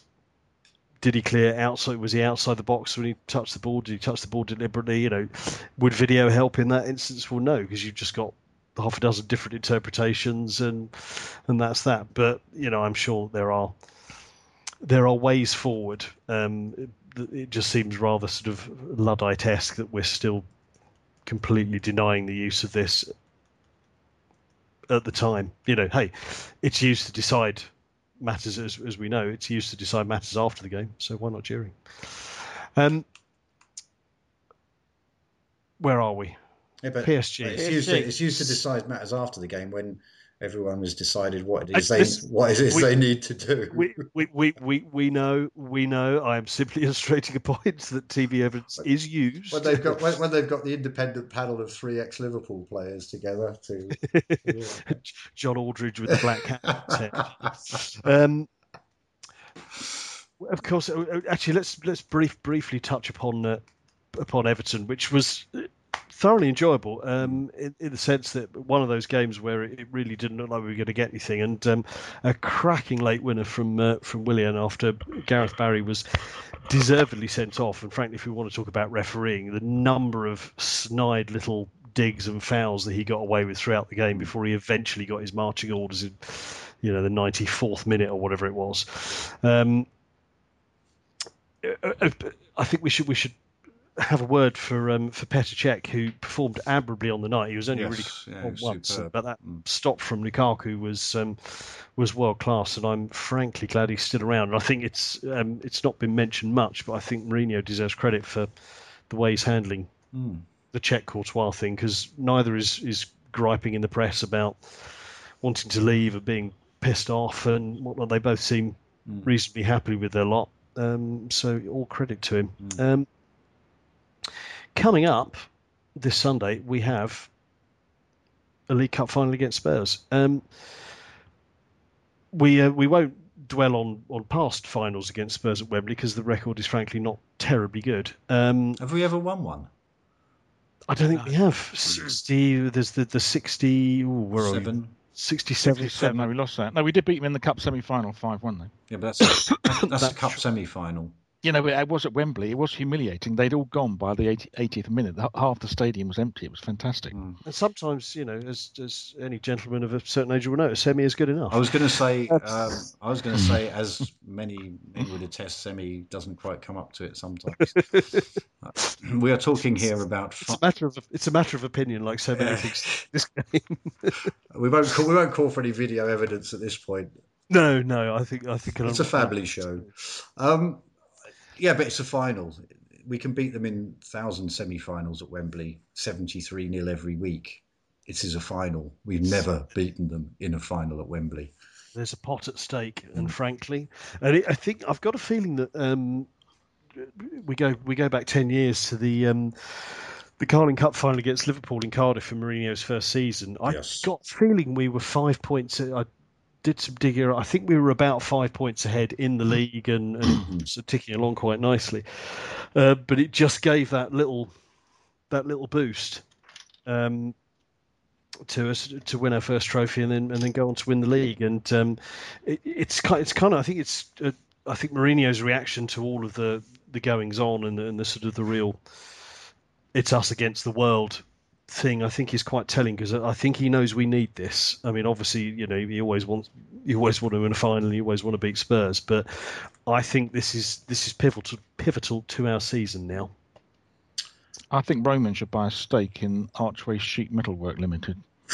Speaker 1: did he clear outside? Was he outside the box when he touched the ball? Did he touch the ball deliberately? You know, would video help in that instance? Well, no, because you've just got half a dozen different interpretations, and and that's that. But you know, I'm sure there are there are ways forward. Um, it just seems rather sort of Luddite-esque that we're still completely denying the use of this at the time. You know, hey, it's used to decide matters as, as we know. It's used to decide matters after the game, so why not during? Um, where are we?
Speaker 2: Yeah, PSG. It's used, to, it's used to decide matters after the game when everyone has decided what it is they this, what it is we, they need to do.
Speaker 1: We, we, we, we, we know we know. I am simply illustrating a point that TV evidence is used
Speaker 2: when they've got when, when they've got the independent panel of three ex Liverpool players together to
Speaker 1: yeah. John Aldridge with the black hat. um, of course, uh, uh, actually, let's let's brief briefly touch upon uh, upon Everton, which was thoroughly enjoyable um, in, in, the sense that one of those games where it, really didn't look like we were going to get anything, and um, a cracking late winner from uh, from Willian after Gareth Barry was deservedly sent off. And frankly, if we want to talk about refereeing, the number of snide little digs and fouls that he got away with throughout the game before he eventually got his marching orders in, you know, the 94th minute or whatever it was. Um, uh, uh, I think we should we should have a word for um, for Petr Cech, who performed admirably on the night. He was only yes, really yeah, once, superb. but that mm. stop from Lukaku was um, was world class, and I'm frankly glad he's still around. And I think it's um, it's not been mentioned much, but I think Mourinho deserves credit for the way he's handling mm. the Cech Courtois thing because neither is is griping in the press about wanting to leave or being pissed off and whatnot. They both seem mm. reasonably happy with their lot. Um, so all credit to him. Mm. Um, Coming up this Sunday, we have a League Cup final against Spurs. Um, we uh, we won't dwell on, on past finals against Spurs at Wembley because the record is frankly not terribly good. Um,
Speaker 2: have we ever won one?
Speaker 1: I don't think we have. Sixty. There's the the sixty. Ooh, where Seven. are we? 67. 67.
Speaker 4: No, we lost that. No, we did beat them in the cup semi final 5 1, though.
Speaker 2: Yeah, but that's, that's, that's a cup semi final
Speaker 4: you know, it was at Wembley. It was humiliating. They'd all gone by the 80th minute. Half the stadium was empty. It was fantastic. Mm.
Speaker 1: And sometimes, you know, as, as any gentleman of a certain age will know, a semi is good enough.
Speaker 2: I was going to say, um, I was going to say, as many men would attest, semi doesn't quite come up to it sometimes. we are talking here about.
Speaker 1: It's a matter of it's a matter of opinion, like so many things. This game.
Speaker 2: we won't call, we won't call for any video evidence at this point.
Speaker 1: No, no, I think I think
Speaker 2: it's a family show. Um, yeah, but it's a final. We can beat them in thousand semi-finals at Wembley, seventy-three nil every week. It is a final. We've never beaten them in a final at Wembley.
Speaker 1: There's a pot at stake, and mm. frankly, and it, I think I've got a feeling that um, we go we go back ten years to the. Um, the Carling Cup final against Liverpool in Cardiff in Mourinho's first season. I yes. got feeling we were five points. I did some digging. I think we were about five points ahead in the league and, and so ticking along quite nicely. Uh, but it just gave that little that little boost um, to us to win our first trophy and then and then go on to win the league. And um, it, it's kind it's kind of I think it's uh, I think Mourinho's reaction to all of the the goings on and the, and the sort of the real it's us against the world thing I think is quite telling because I think he knows we need this. I mean, obviously, you know, he always wants, you always want to win a final, you always want to beat Spurs, but I think this is this is pivotal pivotal to our season now.
Speaker 4: I think Roman should buy a stake in Archway Sheet Metalwork Limited.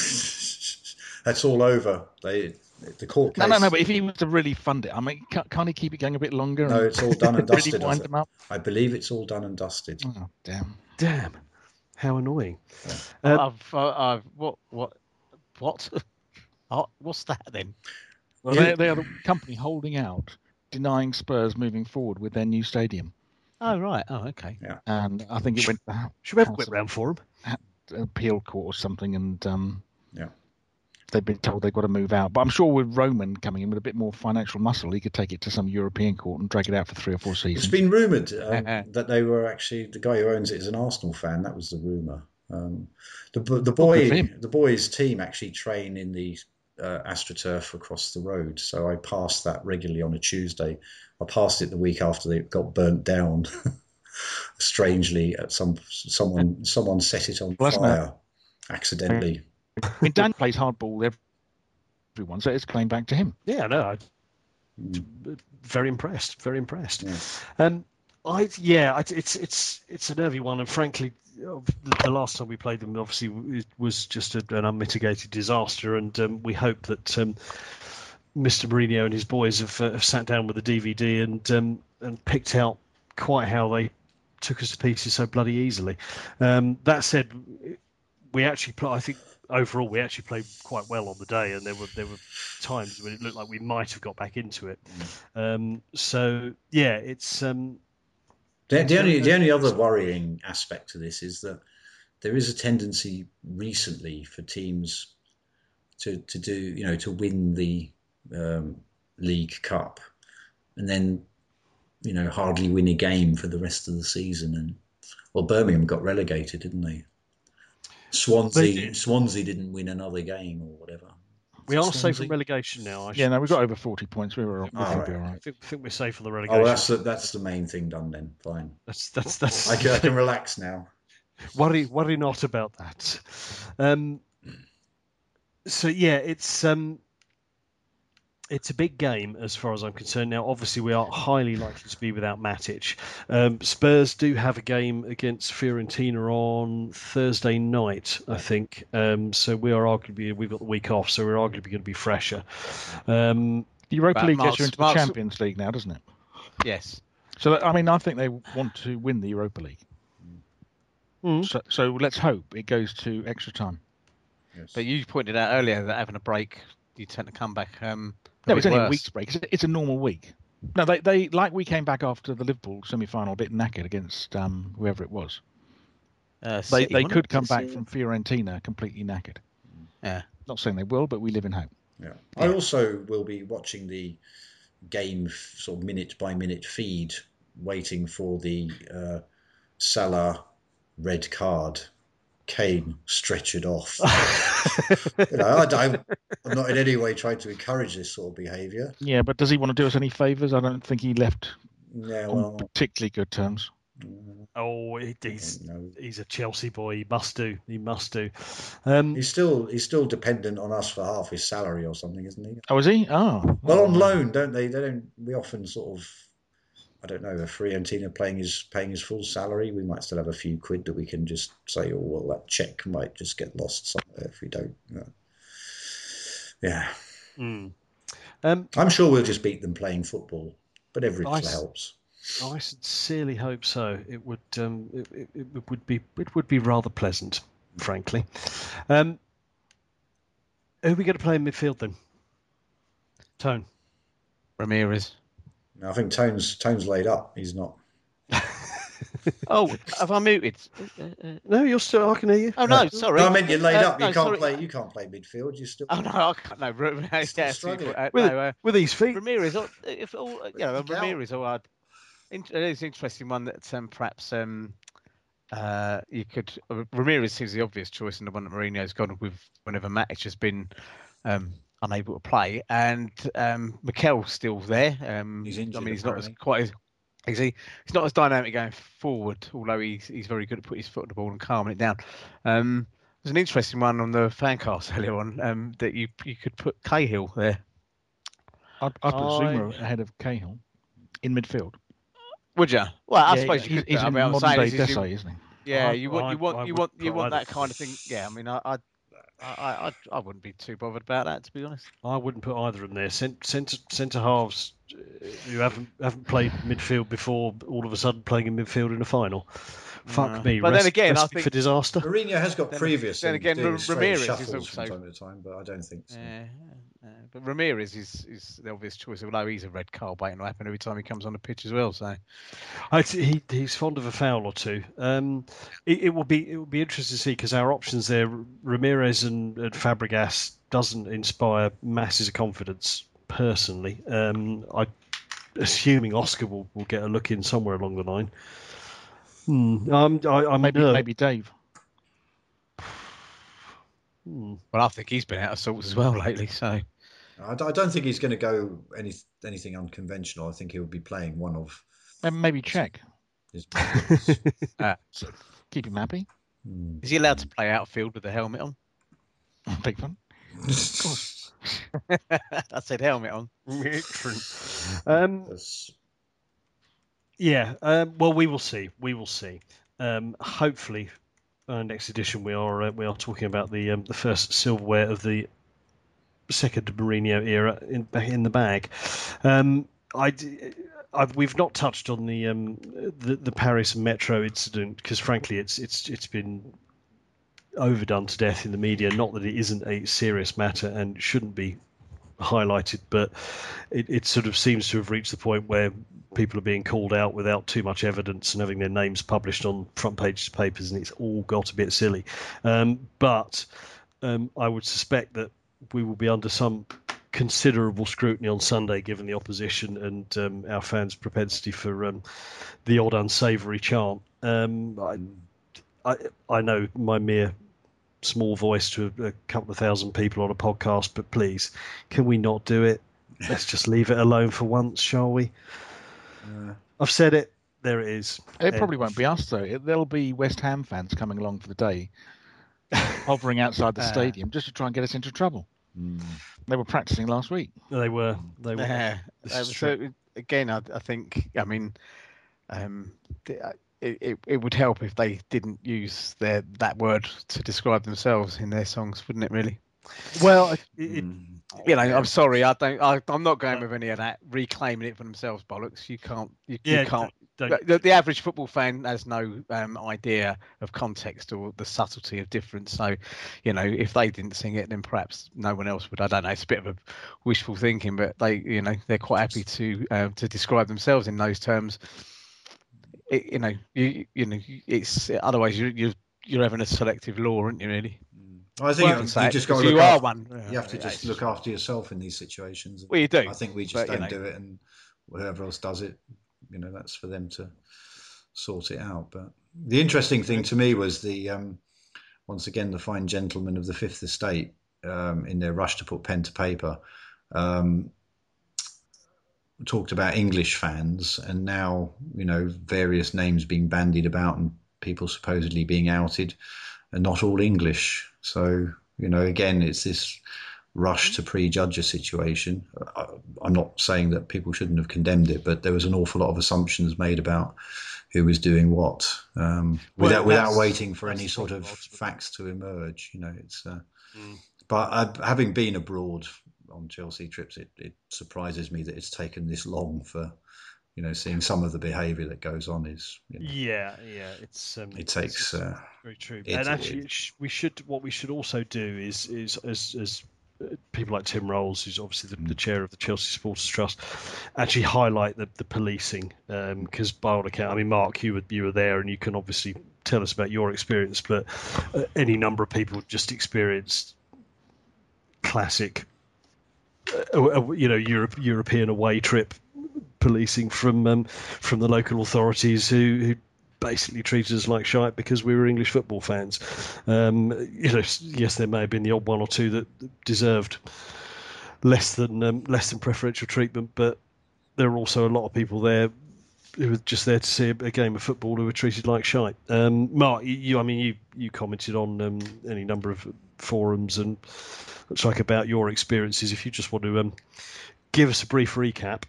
Speaker 2: That's all over. They the court case.
Speaker 4: No, no, no. But if he was to really fund it, I mean, can't, can't he keep it going a bit longer?
Speaker 2: No, it's all done and dusted. really wind up? I believe it's all done and dusted.
Speaker 4: Oh, damn.
Speaker 1: Damn. How annoying.
Speaker 3: Yeah. Uh, I've, uh, I've, what, what, what? oh, what's that then?
Speaker 4: Well, they, they are the company holding out, denying Spurs moving forward with their new stadium.
Speaker 3: Oh right. Oh okay.
Speaker 4: Yeah. And I think it went.
Speaker 1: Should we have a whip round for
Speaker 4: them? Appeal court or something, and um,
Speaker 2: yeah
Speaker 4: they've been told they've got to move out. But I'm sure with Roman coming in with a bit more financial muscle, he could take it to some European court and drag it out for three or four seasons.
Speaker 2: It's been rumoured um, that they were actually the guy who owns it is an Arsenal fan. That was the rumour. Um, the the boy the boys team actually train in the uh, AstroTurf across the road, so I passed that regularly on a Tuesday. I passed it the week after it got burnt down. Strangely, at some someone someone set it on fire accidentally.
Speaker 4: I mean, Dan plays hardball everyone, so it's claimed back to him.
Speaker 1: Yeah, no, I, very impressed, very impressed. Yeah. Um, I yeah, it's it's it's a nervy one, and frankly, the last time we played them, obviously, it was just a, an unmitigated disaster, and um, we hope that um, Mr. Mourinho and his boys have, uh, have sat down with the DVD and um, and picked out quite how they took us to pieces so bloody easily. Um, that said, we actually, play. I think overall we actually played quite well on the day, and there were there were times when it looked like we might have got back into it. Mm. Um, so yeah, it's um,
Speaker 2: the, the only the only other worrying aspect to this is that there is a tendency recently for teams to to do you know to win the um, League Cup and then you know hardly win a game for the rest of the season and Well, Birmingham got relegated, didn't they? Swansea,
Speaker 1: did.
Speaker 2: Swansea didn't win another game or whatever.
Speaker 1: We
Speaker 2: Is
Speaker 1: are
Speaker 2: it
Speaker 1: safe from relegation now. I
Speaker 4: Yeah,
Speaker 1: should-
Speaker 4: no, we got over 40 points. We were we
Speaker 2: All
Speaker 4: think
Speaker 2: right.
Speaker 4: we're all
Speaker 1: I think, think we're safe from the relegation.
Speaker 2: Oh, that's the, that's the main thing done then. Fine.
Speaker 1: that's that's that's.
Speaker 2: I can, I can relax now.
Speaker 1: worry worry not about that. Um, so yeah, it's um, it's a big game as far as I'm concerned. Now, obviously, we are highly likely to be without Matic. Um, Spurs do have a game against Fiorentina on Thursday night, I think. Um, so we are arguably we've got the week off, so we're arguably going to be fresher. Um,
Speaker 4: The Europa League
Speaker 3: Mark's-
Speaker 4: gets you into
Speaker 3: Mark's-
Speaker 4: the Champions League now, doesn't it?
Speaker 3: Yes.
Speaker 4: So, I mean, I think they want to win the Europa League.
Speaker 1: mm,
Speaker 4: So, so let's hope it goes to extra time.
Speaker 2: Yes.
Speaker 3: But you pointed out earlier that having a break, you tend to come back. Um, a
Speaker 4: No, it's only a week's break. It's, it's a normal week. No, they, they like we came back after the Liverpool semi-final a bit knackered against um, whoever it was.
Speaker 3: Uh,
Speaker 4: They
Speaker 3: City,
Speaker 4: they
Speaker 3: wasn't
Speaker 4: could come back from Fiorentina completely knackered.
Speaker 3: Yeah.
Speaker 4: Not saying they will, but we live in hope.
Speaker 2: Yeah. I also will be watching the game sort of minute by minute feed, waiting for the uh, Salah red card. Kane stretchered off. you know, I don't, I'm not in any way trying to encourage this sort of behaviour.
Speaker 4: Yeah, but does he want to do us any favours? I don't think he left
Speaker 2: Yeah,
Speaker 4: on particularly good terms.
Speaker 1: oh, he's he's a Chelsea boy. He must do. He must do. Um,
Speaker 2: He's still he's still dependent on us for half his salary or something, isn't he?
Speaker 4: Oh, is he? Oh,
Speaker 2: Well, on
Speaker 4: Oh.
Speaker 2: loan, don't they? They don't. We often sort of, I don't know, a Fiorentina playing his paying his full salary. We might still have a few quid that we can just say, oh well, that check might just get lost somewhere if we don't. you know. Yeah,
Speaker 1: mm. um,
Speaker 2: I'm sure we'll just beat them playing football, but every little helps.
Speaker 1: I sincerely hope so. It would um, it, it, it would be it would be rather pleasant, frankly. Um, who are we going to play in midfield then? Tone.
Speaker 3: Ramires.
Speaker 2: Now, I think Tone's Tone's laid up. He's not.
Speaker 3: Oh, have I muted?
Speaker 1: No, you're still. I can hear you.
Speaker 3: oh no, sorry.
Speaker 2: No, I meant you're laid
Speaker 3: Uh,
Speaker 2: up.
Speaker 3: no,
Speaker 2: you can't
Speaker 3: sorry.
Speaker 2: play. You can't play midfield. You still.
Speaker 3: Oh no, I can't. No, Ra- yeah,
Speaker 2: Still struggling.
Speaker 3: uh,
Speaker 1: With,
Speaker 3: no, uh,
Speaker 1: with these feet.
Speaker 3: Ramires. uh, If all, uh, you know,
Speaker 2: Look out.
Speaker 3: Ramires. Or I'd, in, it is an interesting one that um, perhaps um, uh, you could. Uh, Ramires seems the obvious choice, and the one that Mourinho's gone with whenever Matic has been um, unable to play, and um, Mikel's still there. Um,
Speaker 2: He's
Speaker 3: I mean, he's not as quite as. Is he? He's not as dynamic going forward, although he's he's very good at putting his foot on the ball and calming it down. Um, there's an interesting one on the fan cast earlier on um, that you you could put Cahill there.
Speaker 4: I'd, I'd put
Speaker 1: I-
Speaker 4: Zouma ahead of Cahill in midfield.
Speaker 3: Would you? Well, I
Speaker 4: Yeah,
Speaker 3: suppose
Speaker 4: he's,
Speaker 3: you could.
Speaker 4: he's
Speaker 3: I
Speaker 4: in
Speaker 3: mean, I'm
Speaker 4: modern day
Speaker 3: is, is you-
Speaker 4: Desailly, isn't he?
Speaker 3: yeah,
Speaker 1: I-
Speaker 3: you want you want
Speaker 1: I
Speaker 3: you
Speaker 1: would
Speaker 3: want you want
Speaker 1: either
Speaker 3: that kind of thing. Yeah, I mean, I I I, I, I wouldn't be too bothered about that to be honest.
Speaker 1: I wouldn't put either of them there. Centre centre halves uh, who haven't haven't played midfield before, all of a sudden playing in midfield in a final. Fuck
Speaker 3: No.
Speaker 1: me.
Speaker 3: But then again, I
Speaker 1: recipe for disaster.
Speaker 2: Mourinho has got
Speaker 3: Then-
Speaker 2: previous.
Speaker 3: then again,
Speaker 2: doing
Speaker 3: Ra-
Speaker 2: strange
Speaker 3: Ramires is
Speaker 2: shuffles
Speaker 3: also-
Speaker 2: from time to time, but I don't think so.
Speaker 3: Yeah, yeah. but Ramires is is the obvious choice. Although he's a red card waiting to happen every time he comes on the pitch as well. So
Speaker 1: I, he, he's fond of a foul or two. Um, it, it will be it will be interesting to see because our options there, Ramires and, and Fabregas, doesn't inspire masses of confidence. Personally, um, I assuming Oscar will, will get a look in somewhere along the line. Hmm, I'm, I, I'm
Speaker 4: Maybe
Speaker 1: nerv-
Speaker 4: maybe Dave.
Speaker 1: Hmm.
Speaker 3: well, I think he's been out of sorts as well lately. So
Speaker 2: I d- I don't think he's going to go any anything unconventional. I think he'll be playing one of
Speaker 4: And maybe Cech.
Speaker 2: his.
Speaker 4: Keep him happy.
Speaker 2: Hmm.
Speaker 3: is he allowed to play outfield with the helmet on?
Speaker 4: Big fun.
Speaker 3: I said helmet on.
Speaker 1: um, Yeah, um, well, we will see. We will see. Um, hopefully, uh, next edition we are uh, we are talking about the um, the first silverware of the second Mourinho era in in the bag. Um, I, have we've not touched on the um, the, the Paris Metro incident because frankly, it's it's it's been overdone to death in the media. Not that it isn't a serious matter and shouldn't be highlighted, but it, it sort of seems to have reached the point where people are being called out without too much evidence and having their names published on front pages of papers, and it's all got a bit silly. Um, but um, I would suspect that we will be under some considerable scrutiny on Sunday, given the opposition and um, our fans' propensity for um, the odd unsavoury chant. Um, I, I, I know my mere small voice to a, a couple of thousand people on a podcast, but please, can we not do it? Let's just leave it alone for once, shall we?
Speaker 2: Uh,
Speaker 1: I've said it. There it is.
Speaker 4: It probably won't be us though. It, there'll be West Ham fans coming along for the day, hovering outside the
Speaker 3: Uh.
Speaker 4: stadium just to try and get us into trouble.
Speaker 2: mm.
Speaker 4: They were practicing last week.
Speaker 1: They were. They were.
Speaker 3: Yeah.
Speaker 1: This
Speaker 3: Uh, so again, I, I think, I mean, um, uh, it, it, it would help if they didn't use their that word to describe themselves in their songs, wouldn't it? Really?
Speaker 1: Well, it, it,
Speaker 2: Mm.
Speaker 3: You know, I'm sorry, I don't. I, I'm not going with any of that reclaiming it for themselves bollocks. You can't. You,
Speaker 1: yeah,
Speaker 3: you can't.
Speaker 1: Don't-
Speaker 3: The, the average football fan has no um, idea of context or the subtlety of difference. So, you know, if they didn't sing it, then perhaps no one else would. I don't know. It's a bit of a wishful thinking, but they, you know, they're quite happy to uh, to describe themselves in those terms. It, you know, you you know, it's otherwise you you you're having a selective law, aren't you? Really?
Speaker 2: I think
Speaker 3: Well,
Speaker 2: you, you just got to look
Speaker 3: you are
Speaker 2: after,
Speaker 3: one.
Speaker 2: you have to just look after yourself in these situations.
Speaker 3: Well, you do.
Speaker 2: I think we just
Speaker 3: but,
Speaker 2: don't
Speaker 3: know.
Speaker 2: do it, and whoever else does it, you know, that's for them to sort it out. But the interesting thing to me was the um, once again the fine gentlemen of the Fifth Estate um, in their rush to put pen to paper um, talked about English fans, and now you know various names being bandied about and people supposedly being outed, and not all English. So you know, again, it's this rush to prejudge a situation. I, I'm not saying that people shouldn't have condemned it, but there was an awful lot of assumptions made about who was doing what um,
Speaker 1: Well,
Speaker 2: without without waiting for any sort of facts to emerge. You know, it's. Uh,
Speaker 1: Mm.
Speaker 2: but uh, having been abroad on Chelsea trips, it, it surprises me that it's taken this long for, you know, seeing some of the behaviour that goes on is. You know,
Speaker 1: yeah, yeah. It's um,
Speaker 2: it takes.
Speaker 1: it's
Speaker 2: Uh,
Speaker 1: very true.
Speaker 2: it-
Speaker 1: and actually,
Speaker 2: it-
Speaker 1: we should. What we should also do is is as as people like Tim Rolls, who's obviously the, the chair of the Chelsea Supporters Trust, actually highlight the, the policing. Because by all account, I mean, Mark, you were you were there, and you can obviously tell us about your experience. But uh, any number of people just experienced classic, uh, uh, you know, Europe, European away trip policing from um, from the local authorities who, who basically treated us like shite because we were English football fans. Um, you know, yes, there may have been the odd one or two that deserved less than um, less than preferential treatment, but there were also a lot of people there who were just there to see a, game of football who were treated like shite. Um, Mark, you, I mean, you you commented on um, any number of forums and looks like about your experiences. If you just want to um, give us a brief recap.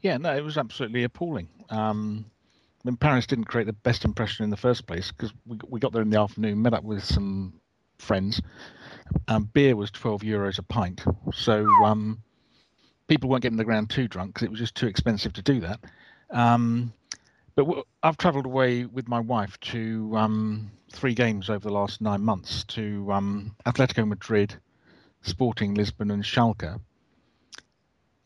Speaker 4: Yeah, no, it was absolutely appalling. Um, I mean, Paris didn't create the best impression in the first place because we, we got there in the afternoon, met up with some friends. and beer was 12 euros a pint. So um, people weren't getting the ground too drunk because it was just too expensive to do that. Um, but w- I've travelled away with my wife to um, three games over the last nine months to um, Atletico Madrid, Sporting Lisbon, and Schalke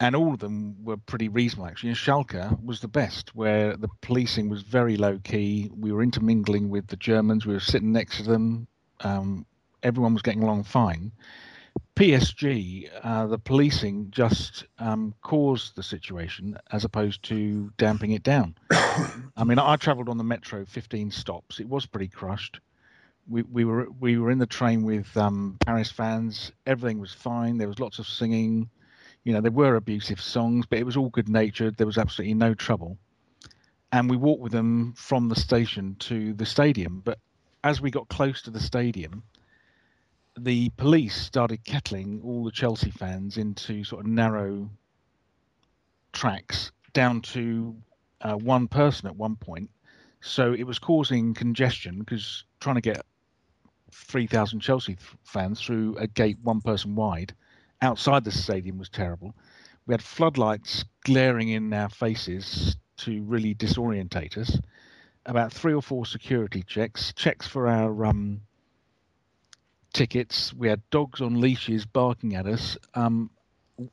Speaker 4: and all of them were pretty reasonable actually. And Schalke was the best, where the policing was very low key. We were intermingling with the Germans. We were sitting next to them. Um, everyone was getting along fine. PSG, uh, the policing just um, caused the situation as opposed to damping it down. I mean, I travelled on the metro 15 stops. It was pretty crushed. We, we were we were in the train with um, Paris fans. Everything was fine. There was lots of singing you know there were abusive songs but it was all good natured there was absolutely no trouble. And we walked with them from the station to the stadium. But as we got close to the stadium the police started kettling all the chelsea fans into sort of narrow tracks down to uh, one person at one point. So it was causing congestion because trying to get 3000 chelsea fans through a gate one person wide outside the stadium was terrible. We had floodlights glaring in our faces to really disorientate us. About three or four security checks, checks for our um, tickets. We had dogs on leashes barking at us. Um,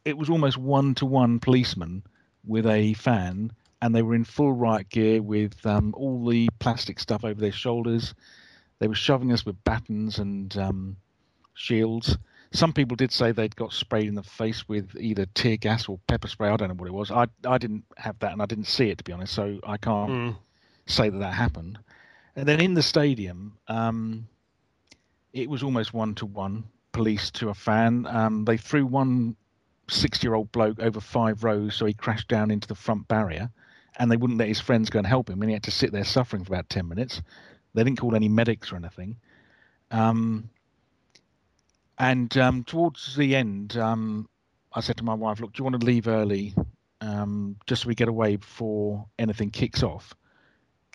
Speaker 4: it was almost one to one policeman with a fan, and they were in full riot gear with um, all the plastic stuff over their shoulders. They were shoving us with batons and um, shields some people did say they'd got sprayed in the face with either tear gas or pepper spray. I don't know what it was. I I didn't have that and I didn't see it to be honest, so I can't
Speaker 1: Mm.
Speaker 4: say that that happened. And then in the stadium, um, it was almost one to one, police to a fan. Um, they threw one six-year-old bloke over five rows, so he crashed down into the front barrier, and they wouldn't let his friends go and help him, and he had to sit there suffering for about ten minutes. They didn't call any medics or anything. Um, and um, towards the end, um, I said to my wife, "Look, do you want to leave early, um, just so we get away before anything kicks off?"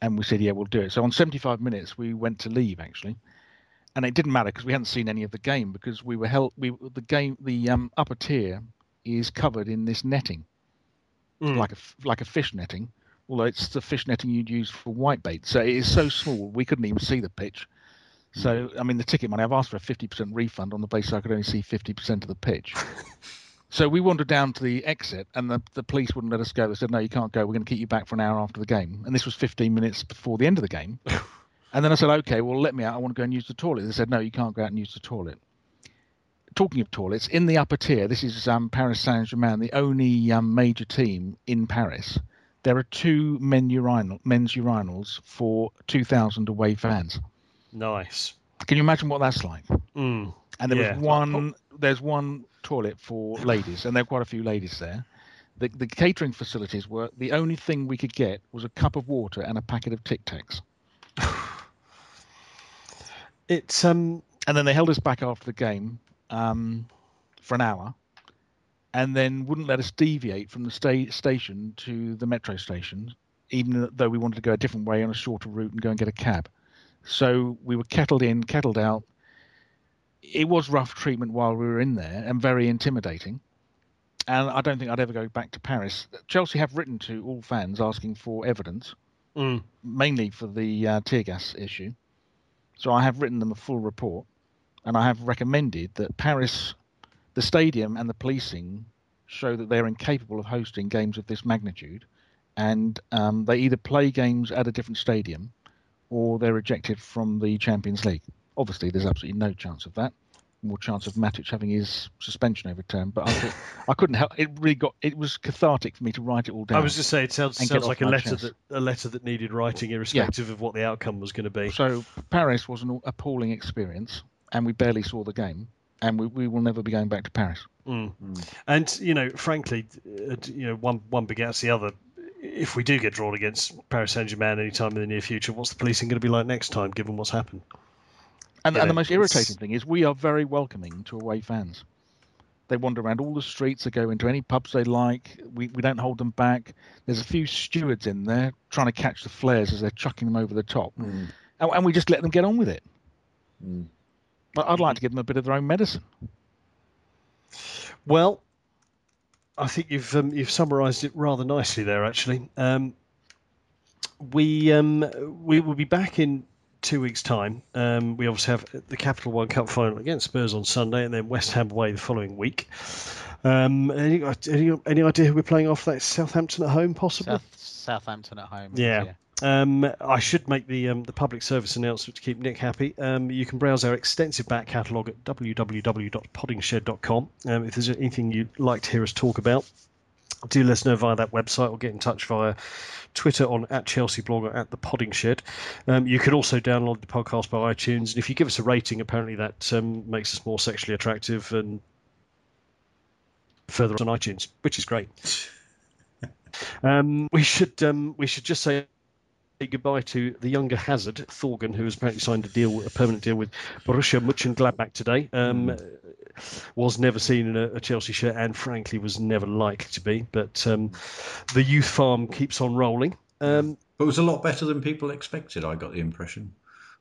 Speaker 4: And we said, "Yeah, we'll do it." So on 75 minutes, we went to leave actually, and it didn't matter because we hadn't seen any of the game because we were held. We the game, the um, upper tier is covered in this netting,
Speaker 1: Mm.
Speaker 4: like a like a fish netting. Although it's the fish netting you'd use for whitebait, so it is so small we couldn't even see the pitch. So I mean, the ticket money. I've asked for a fifty percent refund on the basis I could only see fifty percent of the pitch. so we wandered down to the exit, and the, the police wouldn't let us go. They said, "No, you can't go. We're going to keep you back for an hour after the game." And this was fifteen minutes before the end of the game. and then I said, "Okay, well, let me out. I want to go and use the toilet." They said, "No, you can't go out and use the toilet." Talking of toilets, in the upper tier, this is um, Paris Saint Germain, the only um, major team in Paris. There are two men urinal, men's urinals for 2,000 away fans.
Speaker 1: Nice.
Speaker 4: Can you imagine what that's like?
Speaker 1: Mm.
Speaker 4: And there
Speaker 1: Yeah.
Speaker 4: was one. There's one toilet for ladies, and there are quite a few ladies there. The, the catering facilities were the only thing we could get was a cup of water and a packet of Tic Tacs.
Speaker 1: It's um
Speaker 4: And then they held us back after the game um, for an hour, and then wouldn't let us deviate from the sta- station to the metro station, even though we wanted to go a different way on a shorter route and go and get a cab. So we were kettled in, kettled out. It was rough treatment while we were in there and very intimidating. And I don't think I'd ever go back to Paris. Chelsea have written to all fans asking for evidence,
Speaker 1: mm.
Speaker 4: mainly for the uh, tear gas issue. So I have written them a full report, and I have recommended that Paris, the stadium and the policing show that they're incapable of hosting games of this magnitude, and um, they either play games at a different stadium or they're ejected from the Champions League. Obviously, there's absolutely no chance of that. More chance of Matic having his suspension overturned, but I, thought, I couldn't help. It really got. It was cathartic for me to write it all down.
Speaker 1: I was just saying it sounds sounds like a letter
Speaker 4: chest.
Speaker 1: that a letter that needed writing, irrespective of what the outcome was going to be.
Speaker 4: So Paris was an appalling experience, and we barely saw the game, and we, we will never be going back to Paris.
Speaker 1: Mm. And you know, frankly, uh, you know, one one begets the other. If we do get drawn against Paris Saint Germain any time in the near future, what's the policing going to be like next time, given what's happened?
Speaker 4: And,
Speaker 1: Yeah,
Speaker 4: and the most
Speaker 1: it's-
Speaker 4: irritating thing is we are very welcoming to away fans. They wander around all the streets, they go into any pubs they like. We, we don't hold them back. There's a few stewards in there trying to catch the flares as they're chucking them over the top.
Speaker 2: Mm.
Speaker 4: And, and we just let them get on with it.
Speaker 2: Mm.
Speaker 4: But I'd like to give them a bit of their own medicine.
Speaker 1: Well, I think you've um, you've summarised it rather nicely there. Actually, um, we um, we will be back in two weeks' time. Um, we obviously have the Capital One Cup final against Spurs on Sunday, and then West Ham away the following week. Um, any, any any idea who we're playing off? That Southampton at home, possibly.
Speaker 3: South, Southampton at home.
Speaker 1: Yeah. Um, I should make the um, the public service announcement to keep Nick happy. Um, you can browse our extensive back catalogue at www.poddingshed.com. Um, if there's anything you'd like to hear us talk about, do let us know via that website or get in touch via Twitter on at Chelsea Blog or at the Podding Shed. Um, you can also download the podcast by iTunes, and if you give us a rating, apparently that um, makes us more sexually attractive and further on iTunes, which is great. Um, we should um, we should just say goodbye to the younger Hazard Thorgan, who has apparently signed a deal, a permanent deal with Borussia Mönchengladbach today. Um, Was never seen in a, a Chelsea shirt, and frankly was never likely to be. But um, the youth farm keeps on rolling. Um,
Speaker 2: But it was a lot better than people expected. I got the impression.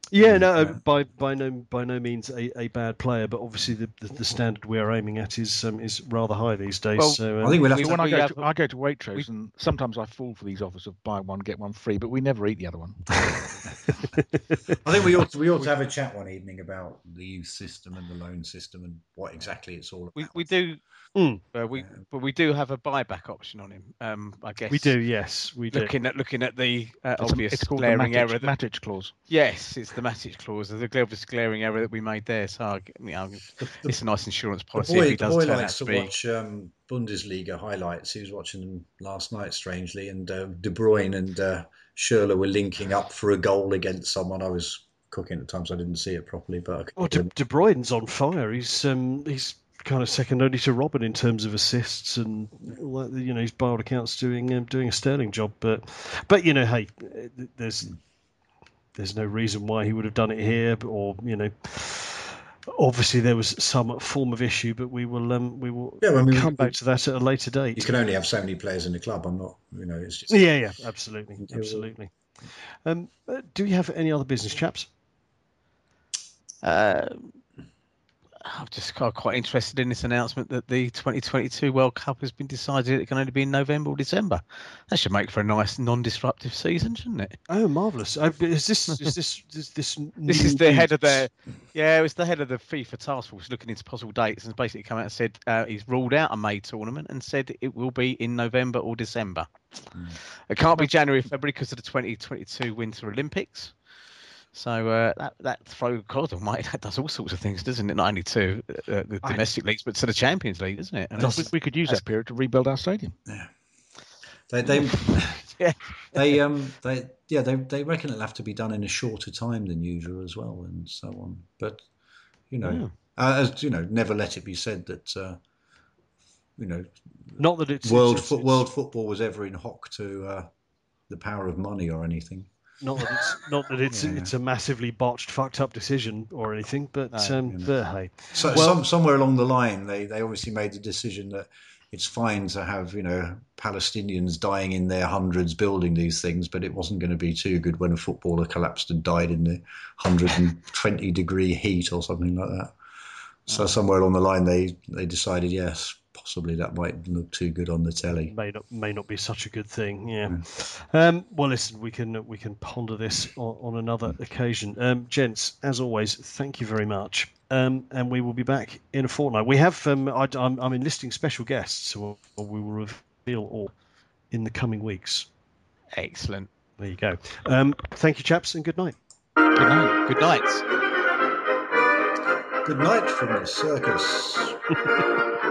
Speaker 1: Yeah, no, uh,
Speaker 2: Yeah.
Speaker 1: by by no by no means a, a bad player, but obviously the, the, the standard we are aiming at is um, is rather high these days.
Speaker 4: Well,
Speaker 1: so
Speaker 2: I
Speaker 1: um,
Speaker 2: think we'll have
Speaker 4: We-
Speaker 2: to.
Speaker 4: when I go,
Speaker 3: have-
Speaker 4: to, I go to Waitrose, and sometimes I fall for these offers of buy one get one free, but we never eat the other one.
Speaker 2: I think we ought to, we ought to have a chat one evening about the youth system and the loan system and what exactly it's all about.
Speaker 3: We we do.
Speaker 1: Mm.
Speaker 3: Uh, we but we do have a buyback option on him. Um, I guess
Speaker 1: we do, yes, we do.
Speaker 3: Looking at looking at the uh,
Speaker 4: It's,
Speaker 3: obvious
Speaker 4: it's called the
Speaker 3: glaring
Speaker 4: Matic,
Speaker 3: error. That,
Speaker 4: Matic clause.
Speaker 3: yes, it's against the Matic clause. There's a obvious glaring error that we made there. So you know,
Speaker 2: The, the,
Speaker 3: it's a nice insurance
Speaker 2: the
Speaker 3: policy
Speaker 2: boy,
Speaker 3: if he
Speaker 2: the
Speaker 3: does
Speaker 2: boy
Speaker 3: turn out
Speaker 2: likes
Speaker 3: to
Speaker 2: to
Speaker 3: be.
Speaker 2: watch um, Bundesliga highlights. He was watching them last night, strangely, and uh, De Bruyne and uh, Schürrle were linking up for a goal against someone. I was cooking at the time, so I didn't see it properly. But
Speaker 1: Well, De, De Bruyne's on fire. He's um, he's kind of second only to Robin in terms of assists, and you know he's by accounts doing um, doing a sterling job. But but you know, hey, there's there's no reason why he would have done it here, or you know. Obviously, there was some form of issue, but we will um, we will
Speaker 2: Yeah, well, I mean,
Speaker 1: come
Speaker 2: we-
Speaker 1: back to that at a later date.
Speaker 2: you can only have so many players in the club. I'm not, you know, it's just.
Speaker 1: Yeah, yeah, absolutely, absolutely. Um, uh, do we have any other business, chaps?
Speaker 3: Uh, I'm just quite quite interested in this announcement that the 2022 World Cup has been decided it can only be in November or December. That should make for a nice non-disruptive season, shouldn't it?
Speaker 1: Oh, marvelous! Uh, is this is this is this
Speaker 3: This is the head of the yeah, it was the head of the FIFA task force looking into possible dates and basically come out and said uh, he's ruled out a May tournament and said it will be in November or December. It can't be January or February because of the 2022 Winter Olympics. So uh, that that throw God almighty, that does all sorts of things, doesn't it? Not only to uh, the
Speaker 1: I-
Speaker 3: domestic leagues, but to the Champions League, doesn't it? And
Speaker 1: Does-
Speaker 4: we, we could use that period to rebuild our stadium.
Speaker 2: They, they,
Speaker 3: Yeah.
Speaker 2: they, um, they, yeah, they, they reckon it'll have to be done in a shorter time than usual as well, and so on. But you know, uh, as you know, never let it be said that uh, you know,
Speaker 1: Not that it's
Speaker 2: world
Speaker 1: it's,
Speaker 2: fo- world football was ever in hock to uh, the power of money or anything.
Speaker 1: Not that it's not that it's
Speaker 2: Yeah.
Speaker 1: it's a massively botched, fucked up decision or anything, but
Speaker 3: No,
Speaker 1: um,
Speaker 2: you
Speaker 1: but hey,
Speaker 2: So
Speaker 1: Well-
Speaker 2: some, somewhere along the line, they, they obviously made the decision that it's fine to have you know Palestinians dying in their hundreds building these things, but it wasn't going to be too good when a footballer collapsed and died in the 120 degree heat or something like that. So somewhere along the line, they they decided yes, possibly that might look too good on the telly.
Speaker 1: may not may not be such a good thing. Yeah. Um, well, listen, we can we can ponder this on, on another occasion. Um, gents, as always, thank you very much. Um, and we will be back in a fortnight. We have um, I, I'm, I'm enlisting special guests, so we will reveal all in the coming weeks.
Speaker 3: excellent.
Speaker 1: There you go. Um, thank you, chaps, and good night.
Speaker 3: Good night. Good night.
Speaker 2: Good night from the circus.